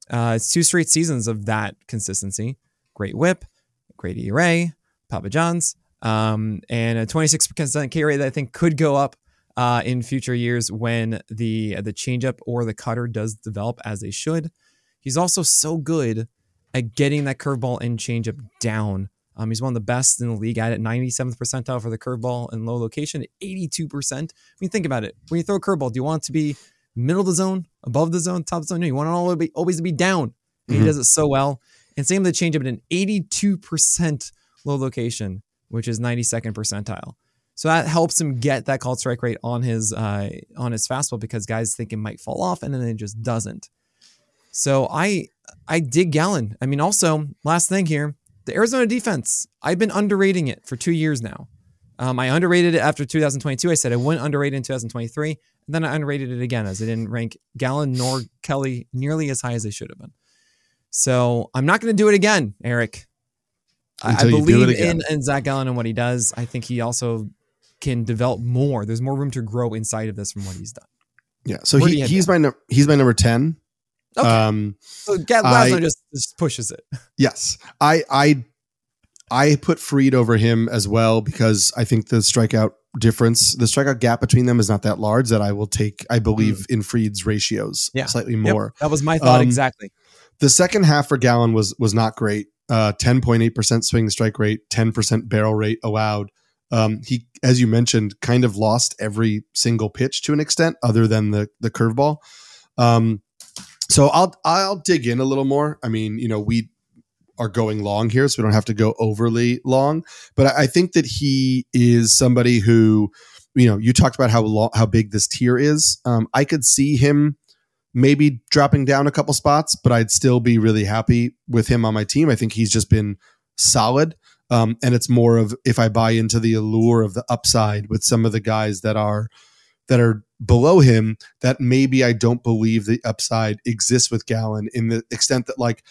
Uh, it's two straight seasons of that consistency. Great whip, great ERA, Papa John's, um, and a 26% K rate that I think could go up uh, in future years when the the changeup or the cutter does develop as they should. He's also so good at getting that curveball and changeup down. Um, he's one of the best in the league at it. 97th percentile for the curveball in low location, 82%. I mean, think about it. When you throw a curveball, do you want it to be middle of the zone, above the zone, top of the zone? No, you want it always, be, always to be down. And Mhm. He does it so well. And same with the changeup at an 82% low location, which is 92nd percentile. So that helps him get that called strike rate on his uh, on his fastball because guys think it might fall off and then it just doesn't. So I I dig Gallen. I mean, also last thing here, the Arizona defense. I've been underrating it for two years now. Um, I underrated it after 2022. I said I wouldn't underrate it in 2023, and then I underrated it again as I didn't rank Gallen nor Kelly nearly as high as they should have been. So I'm not going to do it again, Eric. I, I Until it believe in, in Zac Gallen and what he does. I think he also can develop more. There's more room to grow inside of this from what he's done. Yeah. So Where he, he's my he's my number ten. Okay. Um, so Ga- I- just, just pushes it. yes, I I I put Fried over him as well because I think the strikeout difference, the strikeout gap between them is not that large. That I will take. I believe in Fried's ratios Mm. Yeah. slightly Yep, more. that was my thought Um, exactly. The second half for Gallen was was not great. Uh, ten point eight percent swing strike rate, ten percent barrel rate allowed. Um, he, as you mentioned, kind of lost every single pitch to an extent, other than the the curveball. Um, so I'll I'll dig in a little more. I mean, you know, we are going long here, so we don't have to go overly long. But I, I think that he is somebody who, you know, you talked about how long, how big this tier is. Um, I could see him maybe dropping down a couple spots, but I'd still be really happy with him on my team. I think he's just been solid. Um, and it's more of if I buy into the allure of the upside with some of the guys that are that are below him, that maybe I don't believe the upside exists with Gallen in the extent that like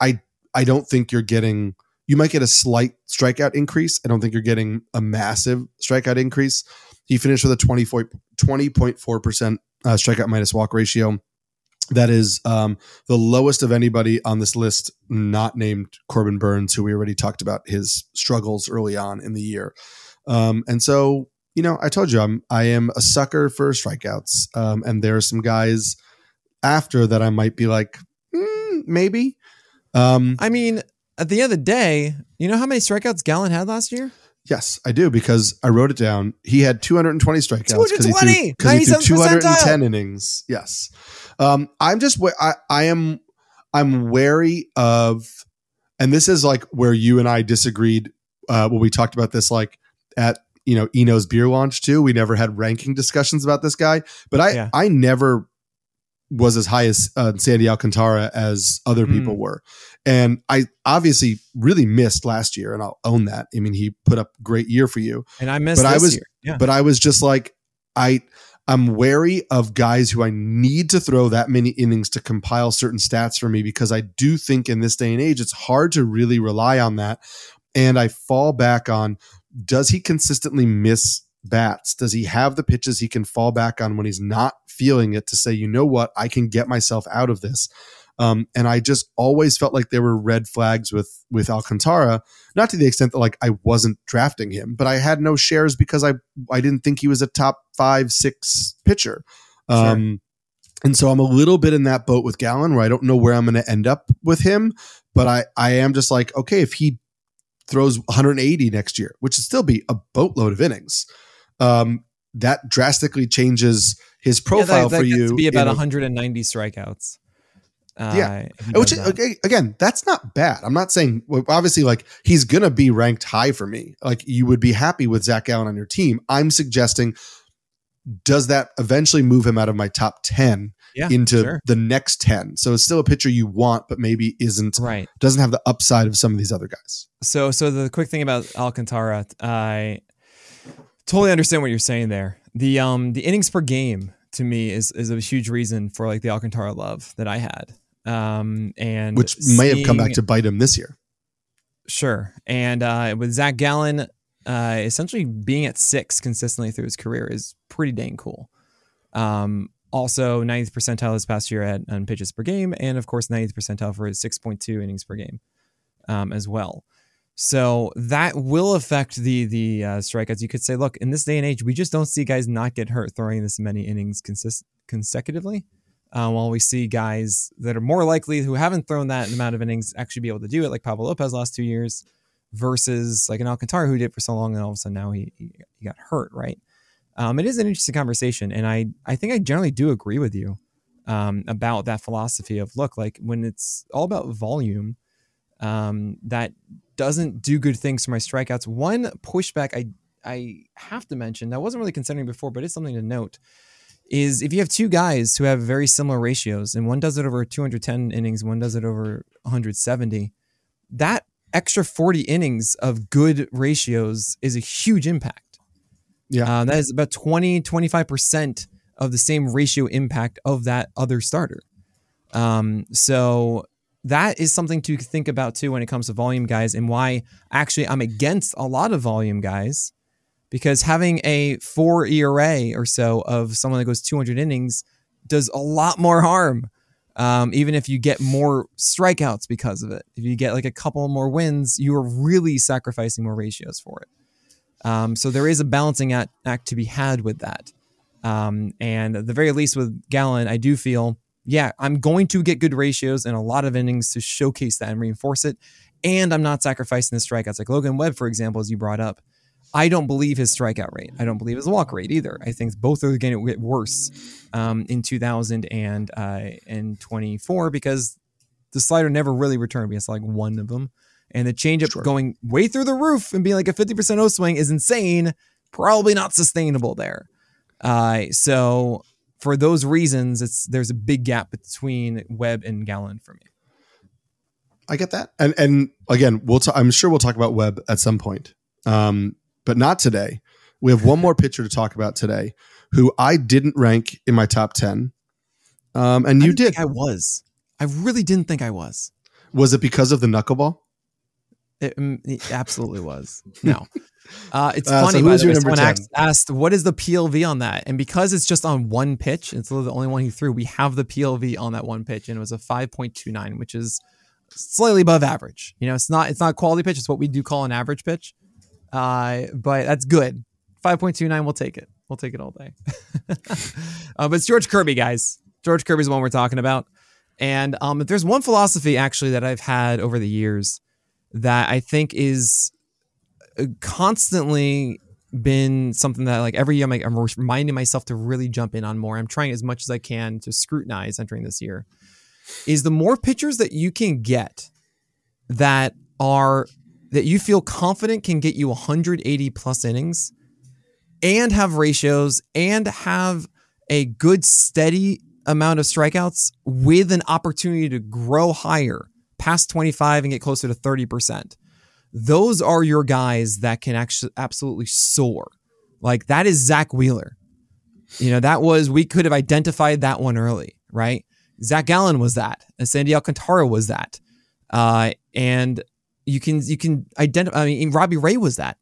I I don't think you're getting you might get a slight strikeout increase. I don't think you're getting a massive strikeout increase. He finished with a 24 20.4% uh, strikeout minus walk ratio. That is um, the lowest of anybody on this list, not named Corbin Burnes, who we already talked about his struggles early on in the year. Um, and so, you know, I told you I'm I am a sucker for strikeouts, um, and there are some guys after that I might be like, mm, maybe. Um, I mean, at the end of the day, you know how many strikeouts Gallen had last year? yes, I do because I wrote it down. He had 220 strikeouts because he threw, he threw 97th 210 innings. Yes, um, I'm just I, I am I'm wary of, and this is like where you and I disagreed uh, when we talked about this, like at you know Eno's beer launch too. We never had ranking discussions about this guy, but I Yeah. I never was as high as uh, Sandy Alcantara as other Hmm. people were, and I obviously really missed last year, and I'll own that. I mean, he put up great year for you, And I missed But I was- year. Yeah. but I was just like I. I'm wary of guys who I need to throw that many innings to compile certain stats for me because I do think in this day and age it's hard to really rely on that. And I fall back on does he consistently miss bats? Does he have the pitches he can fall back on when he's not feeling it to say, you know what, I can get myself out of this? Um, and I just always felt like there were red flags with with Alcantara, not to the extent that like I wasn't drafting him, but I had no shares because I I didn't think he was a top five six pitcher. Um, And so I'm a little bit in that boat with Gallen, where I don't know where I'm going to end up with him, but I I am just like okay if he throws 180 next year, which would still be a boatload of innings. Um, that drastically changes his Yeah, that- profile that for you. to be about in a- 190 190 strikeouts. Uh, Yeah. which that. okay, again, that's not bad. I'm not saying obviously like he's gonna be ranked high for me. Like you would be happy with Zac Gallen on your team. I'm suggesting does that eventually move him out of my top 10 yeah, into sure. the next 10? So it's still a pitcher you want, but maybe isn't right. doesn't have the upside of some of these other guys. So, so the quick thing about Alcantara, I totally understand what you're saying there. The um the innings per game to me is is a huge reason for like the Alcantara love that I had. Um and Which may have come back to bite him this year. Sure. And uh, with Zac Gallen, uh, essentially being at six consistently through his career is pretty dang cool. Um, also, 90th percentile this past year at on pitches per game, and of course, 90th percentile for his 6.2 innings per game um, as well. So that will affect the the uh, strikeouts. You could say, look, in this day and age, we just don't see guys not get hurt throwing this many innings consist- consecutively. Uh, while we see guys that are more likely who haven't thrown that amount of innings actually be able to do it, like Pablo Lopez last two years, versus like an Alcantara who did it for so long and all of a sudden now he he, he got hurt, right? Um, it is an interesting conversation, and I I think I generally do agree with you um, about that philosophy of look like when it's all about volume, um, that doesn't do good things for my strikeouts. One pushback I I have to mention that I wasn't really considering before, but it's something to note is if you have two guys who have very similar ratios and one does it over 210 innings, one does it over 170, that extra 40 innings of good ratios is a huge impact. Yeah. Uh, that is about 20, 25% of the same ratio impact of that other starter. Um, so that is something to think about too when it comes to volume guys and why actually I'm against a lot of volume guys because having a four ERA or so of someone that goes 200 innings does a lot more harm. Um, even if you get more strikeouts because of it, if you get like a couple more wins, you are really sacrificing more ratios for it. Um, so there is a balancing act, act to be had with that. Um, and at the very least with Gallen, I do feel, yeah, I'm going to get good ratios and a lot of innings to showcase that and reinforce it. And I'm not sacrificing the strikeouts. Like Logan Webb, for example, as you brought up, I don't believe his strikeout rate. I don't believe his walk rate either. I think both are going to get worse um, in 2024 because the slider never really returned because like one of them. And the changeup Sure. going way through the roof and being like a 50% O swing is insane. Probably not sustainable there. Uh, so for those reasons, it's there's a big gap between Webb and Gallen for me. I get that, and and again, we'll. i I'm sure we'll talk about Webb at some point, um, but not today. We have one more pitcher to talk about today, who I didn't rank in my top ten, um, and I you didn't did. think I was. I really didn't think I was. Was it because of the knuckleball? It, mm, it absolutely was. No. Uh, it's Uh, funny. who by the way, someone 10? asked, asked, "What is the PLV on that?" And because it's just on one pitch, it's the only one he threw. We have the PLV on that one pitch, and it was a five point two nine, which is slightly above average. You know, it's not it's not a quality pitch. It's what we do call an average pitch, uh, but that's good. Five point two nine, we'll take it. We'll take it all day. uh, but it's George Kirby, guys. George Kirby's the one we're talking about. And um, there's one philosophy actually that I've had over the years that I think is uh, constantly been something that like every year I'm, like, I'm reminding myself to really jump in on more. I'm trying as much as I can to scrutinize entering this year. Is the more pitchers that you can get that are that you feel confident can get you 180 plus innings, and have ratios and have a good steady amount of strikeouts with an opportunity to grow higher past 25 and get closer to 30%. Those are your guys that can actually absolutely soar. Like that is Zack Wheeler. You know, that was, we could have identified that one early, right? Zac Gallen was that. And Sandy Alcantara was that. Uh, and you can, you can identify, I mean, Robbie Ray was that.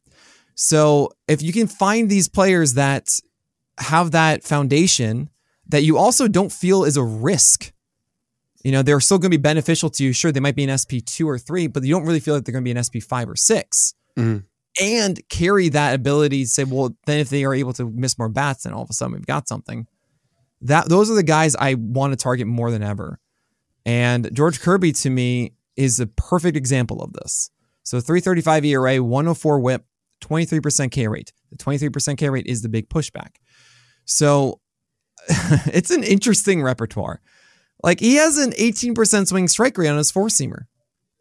So if you can find these players that have that foundation that you also don't feel is a risk. You know, they're still going to be beneficial to you. Sure, they might be an SP two or three, but you don't really feel like they're going to be an SP five or 6 mm-hmm. and carry that ability to say, well, then if they are able to miss more bats, then all of a sudden we've got something. That those are the guys I want to target more than ever. And George Kirby to me is a perfect example of this. So 335 ERA, 104 whip, 23% K rate. The 23% K rate is the big pushback. So it's an interesting repertoire. Like he has an 18% swing strike rate on his four seamer.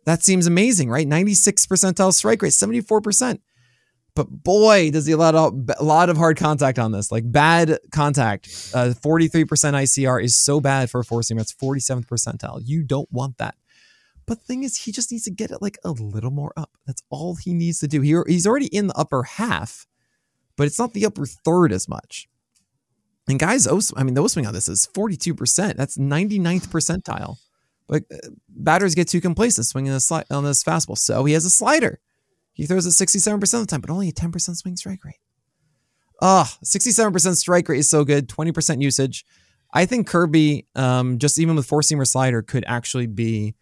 That seems amazing, right? 96 percentile strike rate, 74%. But boy, does he allow a lot of hard contact on this. Like bad contact. Uh, 43% ICR is so bad for a four seamer. It's 47th percentile. You don't want that. But the thing is, he just needs to get it like a little more up. That's all he needs to do. He, he's already in the upper half, but it's not the upper third as much. And guys, I mean, the swing on this is 42%. That's 99th percentile. But uh, batters get too complacent swinging on this, on this fastball. So he has a slider. He throws it 67% of the time, but only a 10% swing strike rate. Ah, oh, 67% strike rate is so good, 20% usage. I think Kirby, um, just even with four seamer slider, could actually be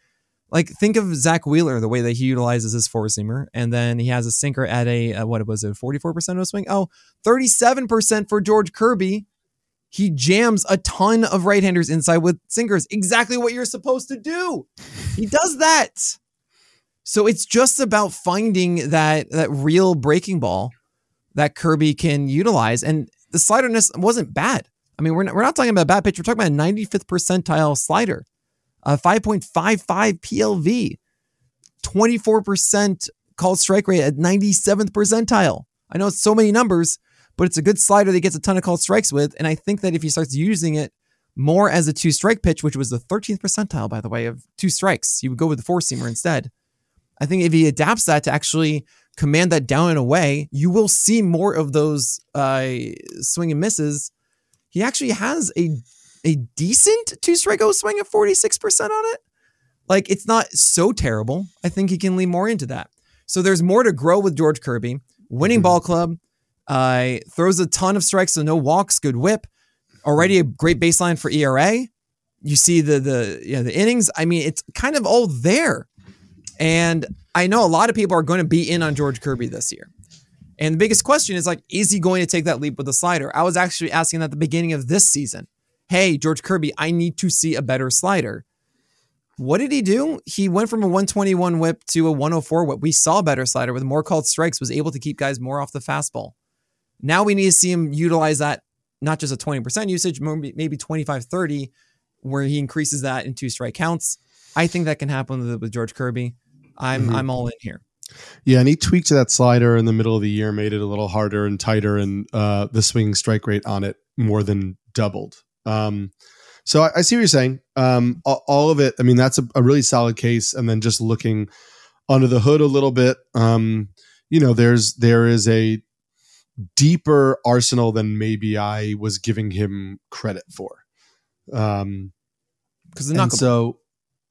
like think of Zack Wheeler, the way that he utilizes his four seamer, and then he has a sinker at a, a what was it, 44% of swing? Oh, 37% for George Kirby he jams a ton of right handers inside with sinkers. Exactly what you're supposed to do. He does that. So it's just about finding that that real breaking ball that Kirby can utilize. And the sliderness wasn't bad. I mean, we're not, we're not talking about a bad pitch. We're talking about a 95th percentile slider, a 5.55 PLV, 24% called strike rate at 97th percentile. I know it's so many numbers, but it's a good slider that gets a ton of called strikes with. And I think that if he starts using it more as a two strike pitch, which was the 13th percentile, by the way, of two strikes, he would go with the four seamer instead. I think if he adapts that to actually command that down and away, you will see more of those uh, swing and misses. He actually has a a decent two strike O swing at 46% on it. Like it's not so terrible. I think he can lean more into that. So there's more to grow with George Kirby. Winning mm-hmm. ball club, uh, throws a ton of strikes, so no walks, good whip. Already a great baseline for ERA. You see the the you know, the innings. I mean, it's kind of all there. And I know a lot of people are going to be in on George Kirby this year. And the biggest question is like, is he going to take that leap with the slider? I was actually asking that at the beginning of this season. Hey, George Kirby, I need to see a better slider. What did he do? He went from a 121 whip to a 104 whip. We saw a better slider with more called strikes, was able to keep guys more off the fastball. Now we need to see him utilize that, not just a 20% usage, maybe 25, 30, where he increases that in two strike counts. I think that can happen with, with George Kirby. I'm mm-hmm. I'm all in here. Yeah, and he tweaked that slider in the middle of the year, made it a little harder and tighter, and uh, the swing strike rate on it more than doubled. Um, so I, I, see what you're saying. Um, all, of it. I mean, that's a, a, really solid case. And then just looking under the hood a little bit, um, you know, there's there is a deeper arsenal than maybe I was giving him credit for. Um, because the knuckle. So,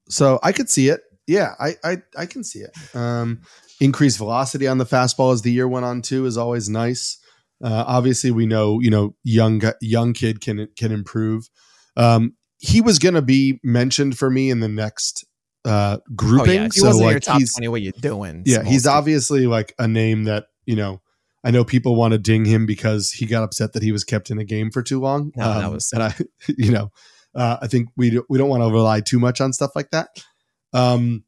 so I could see it. Yeah, I I I can see it. Um, increased velocity on the fastball as the year went on too is always nice. Uh, obviously, we know you know young young kid can can improve. Um, he was going to be mentioned for me in the next uh, grouping. Oh, yeah. He so like your top twenty. What you doing? Yeah, he's obviously like a name that you know I know people want to ding him because he got upset that he was kept in a game for too long. No, um, that was and I, you know, uh, I think we we don't want to rely too much on stuff like that. Um,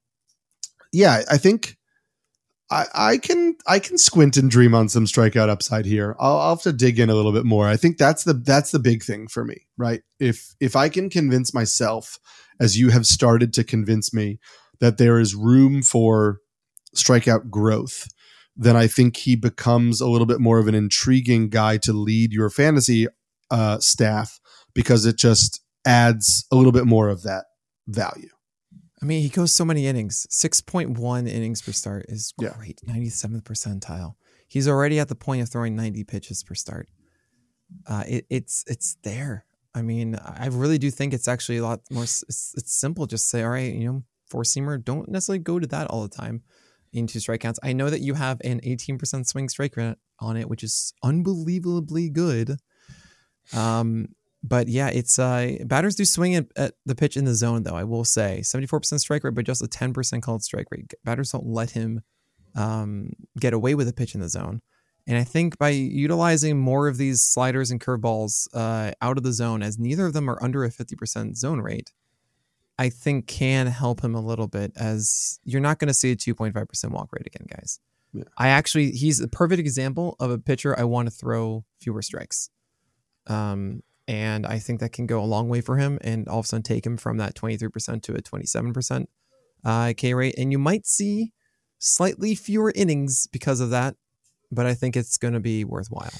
yeah, I think I, I can I can squint and dream on some strikeout upside here. I'll, I'll have to dig in a little bit more. I think that's the that's the big thing for me, right? If if I can convince myself, as you have started to convince me, that there is room for strikeout growth then I think he becomes a little bit more of an intriguing guy to lead your fantasy uh, staff because it just adds a little bit more of that value. I mean, he goes so many innings. 6.1 innings per start is Yeah. great. 97th percentile. He's already at the point of throwing 90 pitches per start. Uh, it, it's it's there. I mean, I really do think it's actually a lot more. It's, it's simple. Just say, all right, you know, four seamer. Don't necessarily go to that all the time into strikeouts. I know that you have an 18% swing strike rate on it, which is unbelievably good. Um, but yeah, it's uh batters do swing at, at the pitch in the zone though. I will say 74% strike rate, but just a 10% called strike rate. Batters don't let him um, get away with a pitch in the zone. And I think by utilizing more of these sliders and curveballs uh, out of the zone, as neither of them are under a 50% zone rate, I think can help him a little bit as you're not going to see a 2.5% walk rate again, guys. Yeah. I actually, he's a perfect example of a pitcher I want to throw fewer strikes. Um, and I think that can go a long way for him and all of a sudden take him from that 23% to a 27% uh, K rate. And you might see slightly fewer innings because of that, but I think it's going to be worthwhile.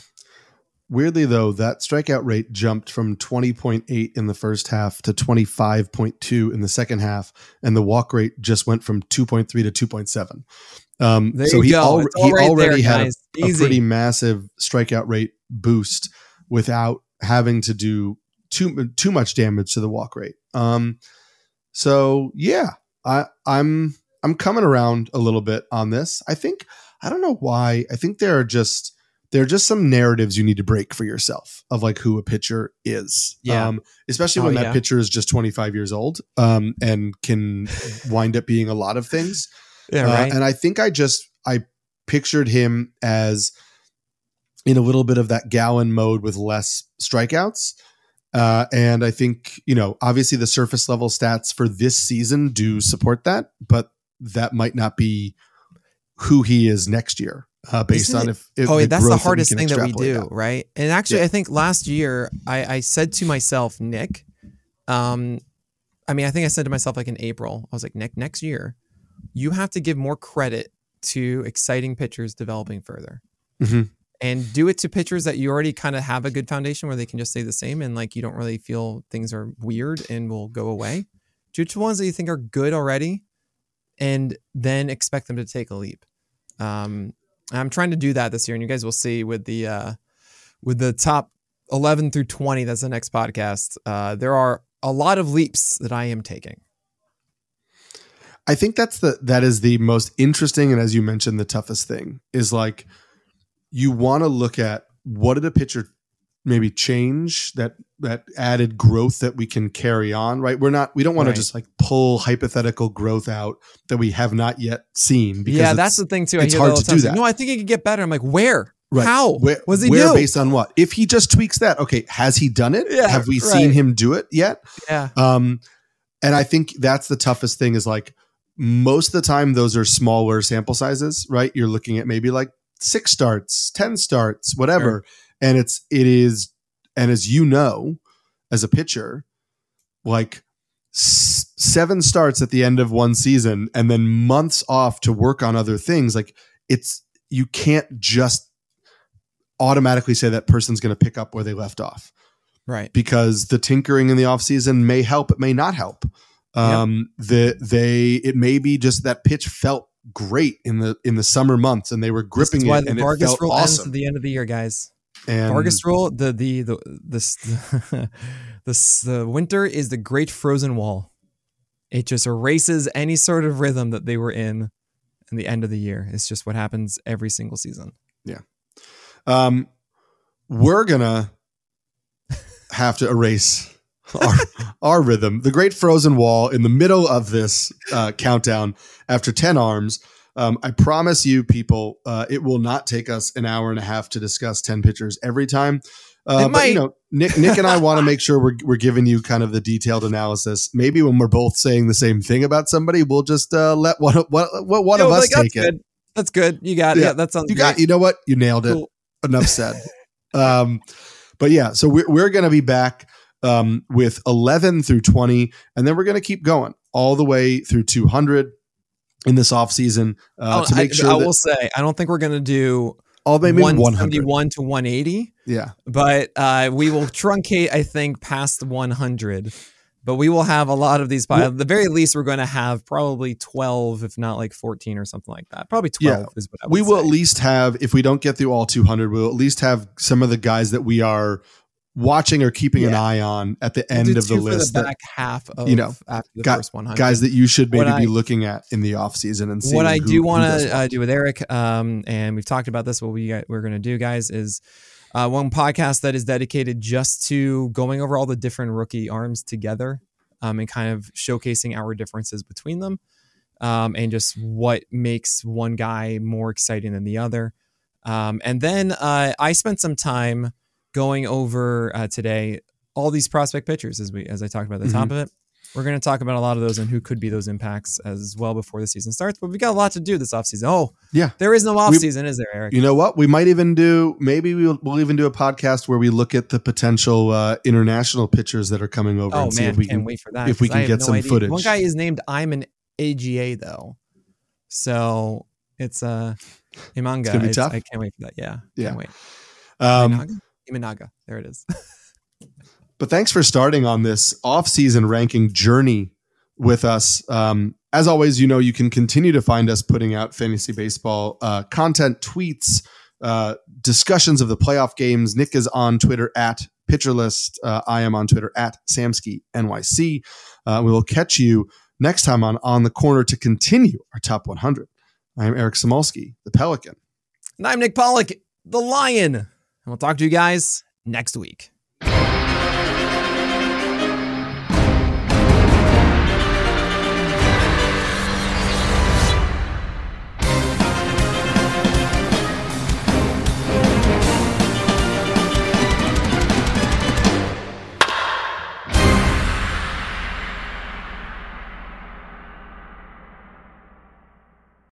Weirdly, though, that strikeout rate jumped from 20.8 in the first half to 25.2 in the second half, and the walk rate just went from 2.3 to 2.7. Um, There so you he, go. al- he right already there, had a, a pretty massive strikeout rate boost without having to do too too much damage to the walk rate. Um, so yeah, I, I'm I'm coming around a little bit on this. I think I don't know why. I think there are just there are just some narratives you need to break for yourself of like who a pitcher is. Yeah. Um, especially Oh, when that yeah. pitcher is just 25 years old um, and can wind up being a lot of things. Yeah, Uh, and I think I just I pictured him as in a little bit of that Gallen mode with less strikeouts. Uh, and I think you know, obviously, the surface level stats for this season do support that, but that might not be who he is next year, uh, based Isn't on it- if, if oh, the that's the hardest we thing that we do, out. right? And actually, Yeah. I think last year I, I said to myself, Nick, um, I mean, I think I said to myself like in April, I was like, Nick, next year, you have to give more credit to exciting pitchers developing further. Mhm. And do it to pitchers that you already kind of have a good foundation where they can just stay the same and like you don't really feel things are weird and will go away. Do it to ones that you think are good already and then expect them to take a leap. Um, I'm trying to do that this year, and you guys will see with the uh, with the top 11 through 20. That's the next podcast. Uh, there are a lot of leaps that I am taking. I think that's the that is the most interesting and as you mentioned the toughest thing is like you want to look at what did a pitcher maybe change that that added growth that we can carry on right we're not we don't want Right. to just like pull hypothetical growth out that we have not yet seen because yeah, that's the thing too. I it's hard to do that. No, I think it could get better. I'm like, where? Right. How? Where, was he where new? based on what? If he just tweaks that, okay, has he done it? Yeah, Have we right. seen him do it yet? yeah, Um, and I think that's the toughest thing is like most of the time those are smaller sample sizes, right? You're looking at maybe like six starts, 10 starts, whatever. And it's, it is, and as you know, as a pitcher, like s- seven starts at the end of one season and then months off to work on other things. Like it's, you can't just automatically say that person's going to pick up where they left off right. because the tinkering in the off season may help, it may not help. Um, the they it may be just that pitch felt great in the in the summer months and they were This gripping is why it the and it Vargas felt rule ends awesome. at the end of the year, guys. and Vargas rule, the the the the the, the winter is the great frozen wall. It just erases any sort of rhythm that they were in in the end of the year. It's just what happens every single season. Yeah. Um, we're gonna have to erase our our rhythm. The great frozen wall in the middle of this uh, countdown after ten arms. Um, I promise you, people, uh, it will not take us an hour and a half to discuss ten pitchers every time. Uh, but you know, Nick, Nick and I want to make sure we're we're giving you kind of the detailed analysis. Maybe when we're both saying the same thing about somebody, we'll just uh, let one of- what what one Yo, of us like, that's take it. good. That's good. You got it. Yeah. Yeah, that sounds You got, you know what? You nailed it. Cool. Enough said. um, but yeah, so we're, we're going to be back um, with 11 through 20, and then we're going to keep going all the way through 200. in this offseason uh, Oh, to make I, sure I that will say, I don't think we're going to do all maybe 100. 171 to 180, Yeah. but uh, we will truncate, I think, past 100. But we will have a lot of these. Well- the very least, we're going to have probably 12, if not like 14 or something like that. Probably 12 Yeah. is what I would we will say. at least have if we don't get through all 200 we'll at least have some of the guys that we are watching or keeping an eye on at the end of the list the that back half of you know, after the got- first 100. guys that you should maybe What be looking at in the offseason and what I who- do want to uh, do with Eric, um, and we've talked about this. What we, we're going to do, guys, is uh, one podcast that is dedicated just to going over all the different rookie arms together, um, and kind of showcasing our differences between them, um, and just what makes one guy more exciting than the other. Um, and then uh, I spent some time going over uh, today all these prospect pitchers as we as I talked about at the top of it. We're going to talk about a lot of those and who could be those impacts as well before the season starts. But we've got a lot to do this offseason. Oh, Yeah. There is no offseason, is there, Eric? you know what we might even do maybe we'll, we'll even do a podcast where we look at the potential uh, international pitchers that are coming over oh, and see man. if we can't wait for that. if we can get no some idea. footage. One guy is named I'm an AGA, though. So it's uh, Imanga. It's gonna be tough. I can't wait for that. Yeah. Yeah. Can't wait. um? Imanaga. There it is. But thanks for starting on this off-season ranking journey with us. Um, as always, you know you can continue to find us putting out fantasy baseball uh, content, tweets, uh, discussions of the playoff games. Nick is on Twitter at PitcherList. Uh, I am on Twitter at Samski NYC. Uh, we will catch you next time on On the Corner to continue our top 100. I am Eric Samulski, the Pelican. and I'm Nick Pollack, the Lion. And we'll talk to you guys next week.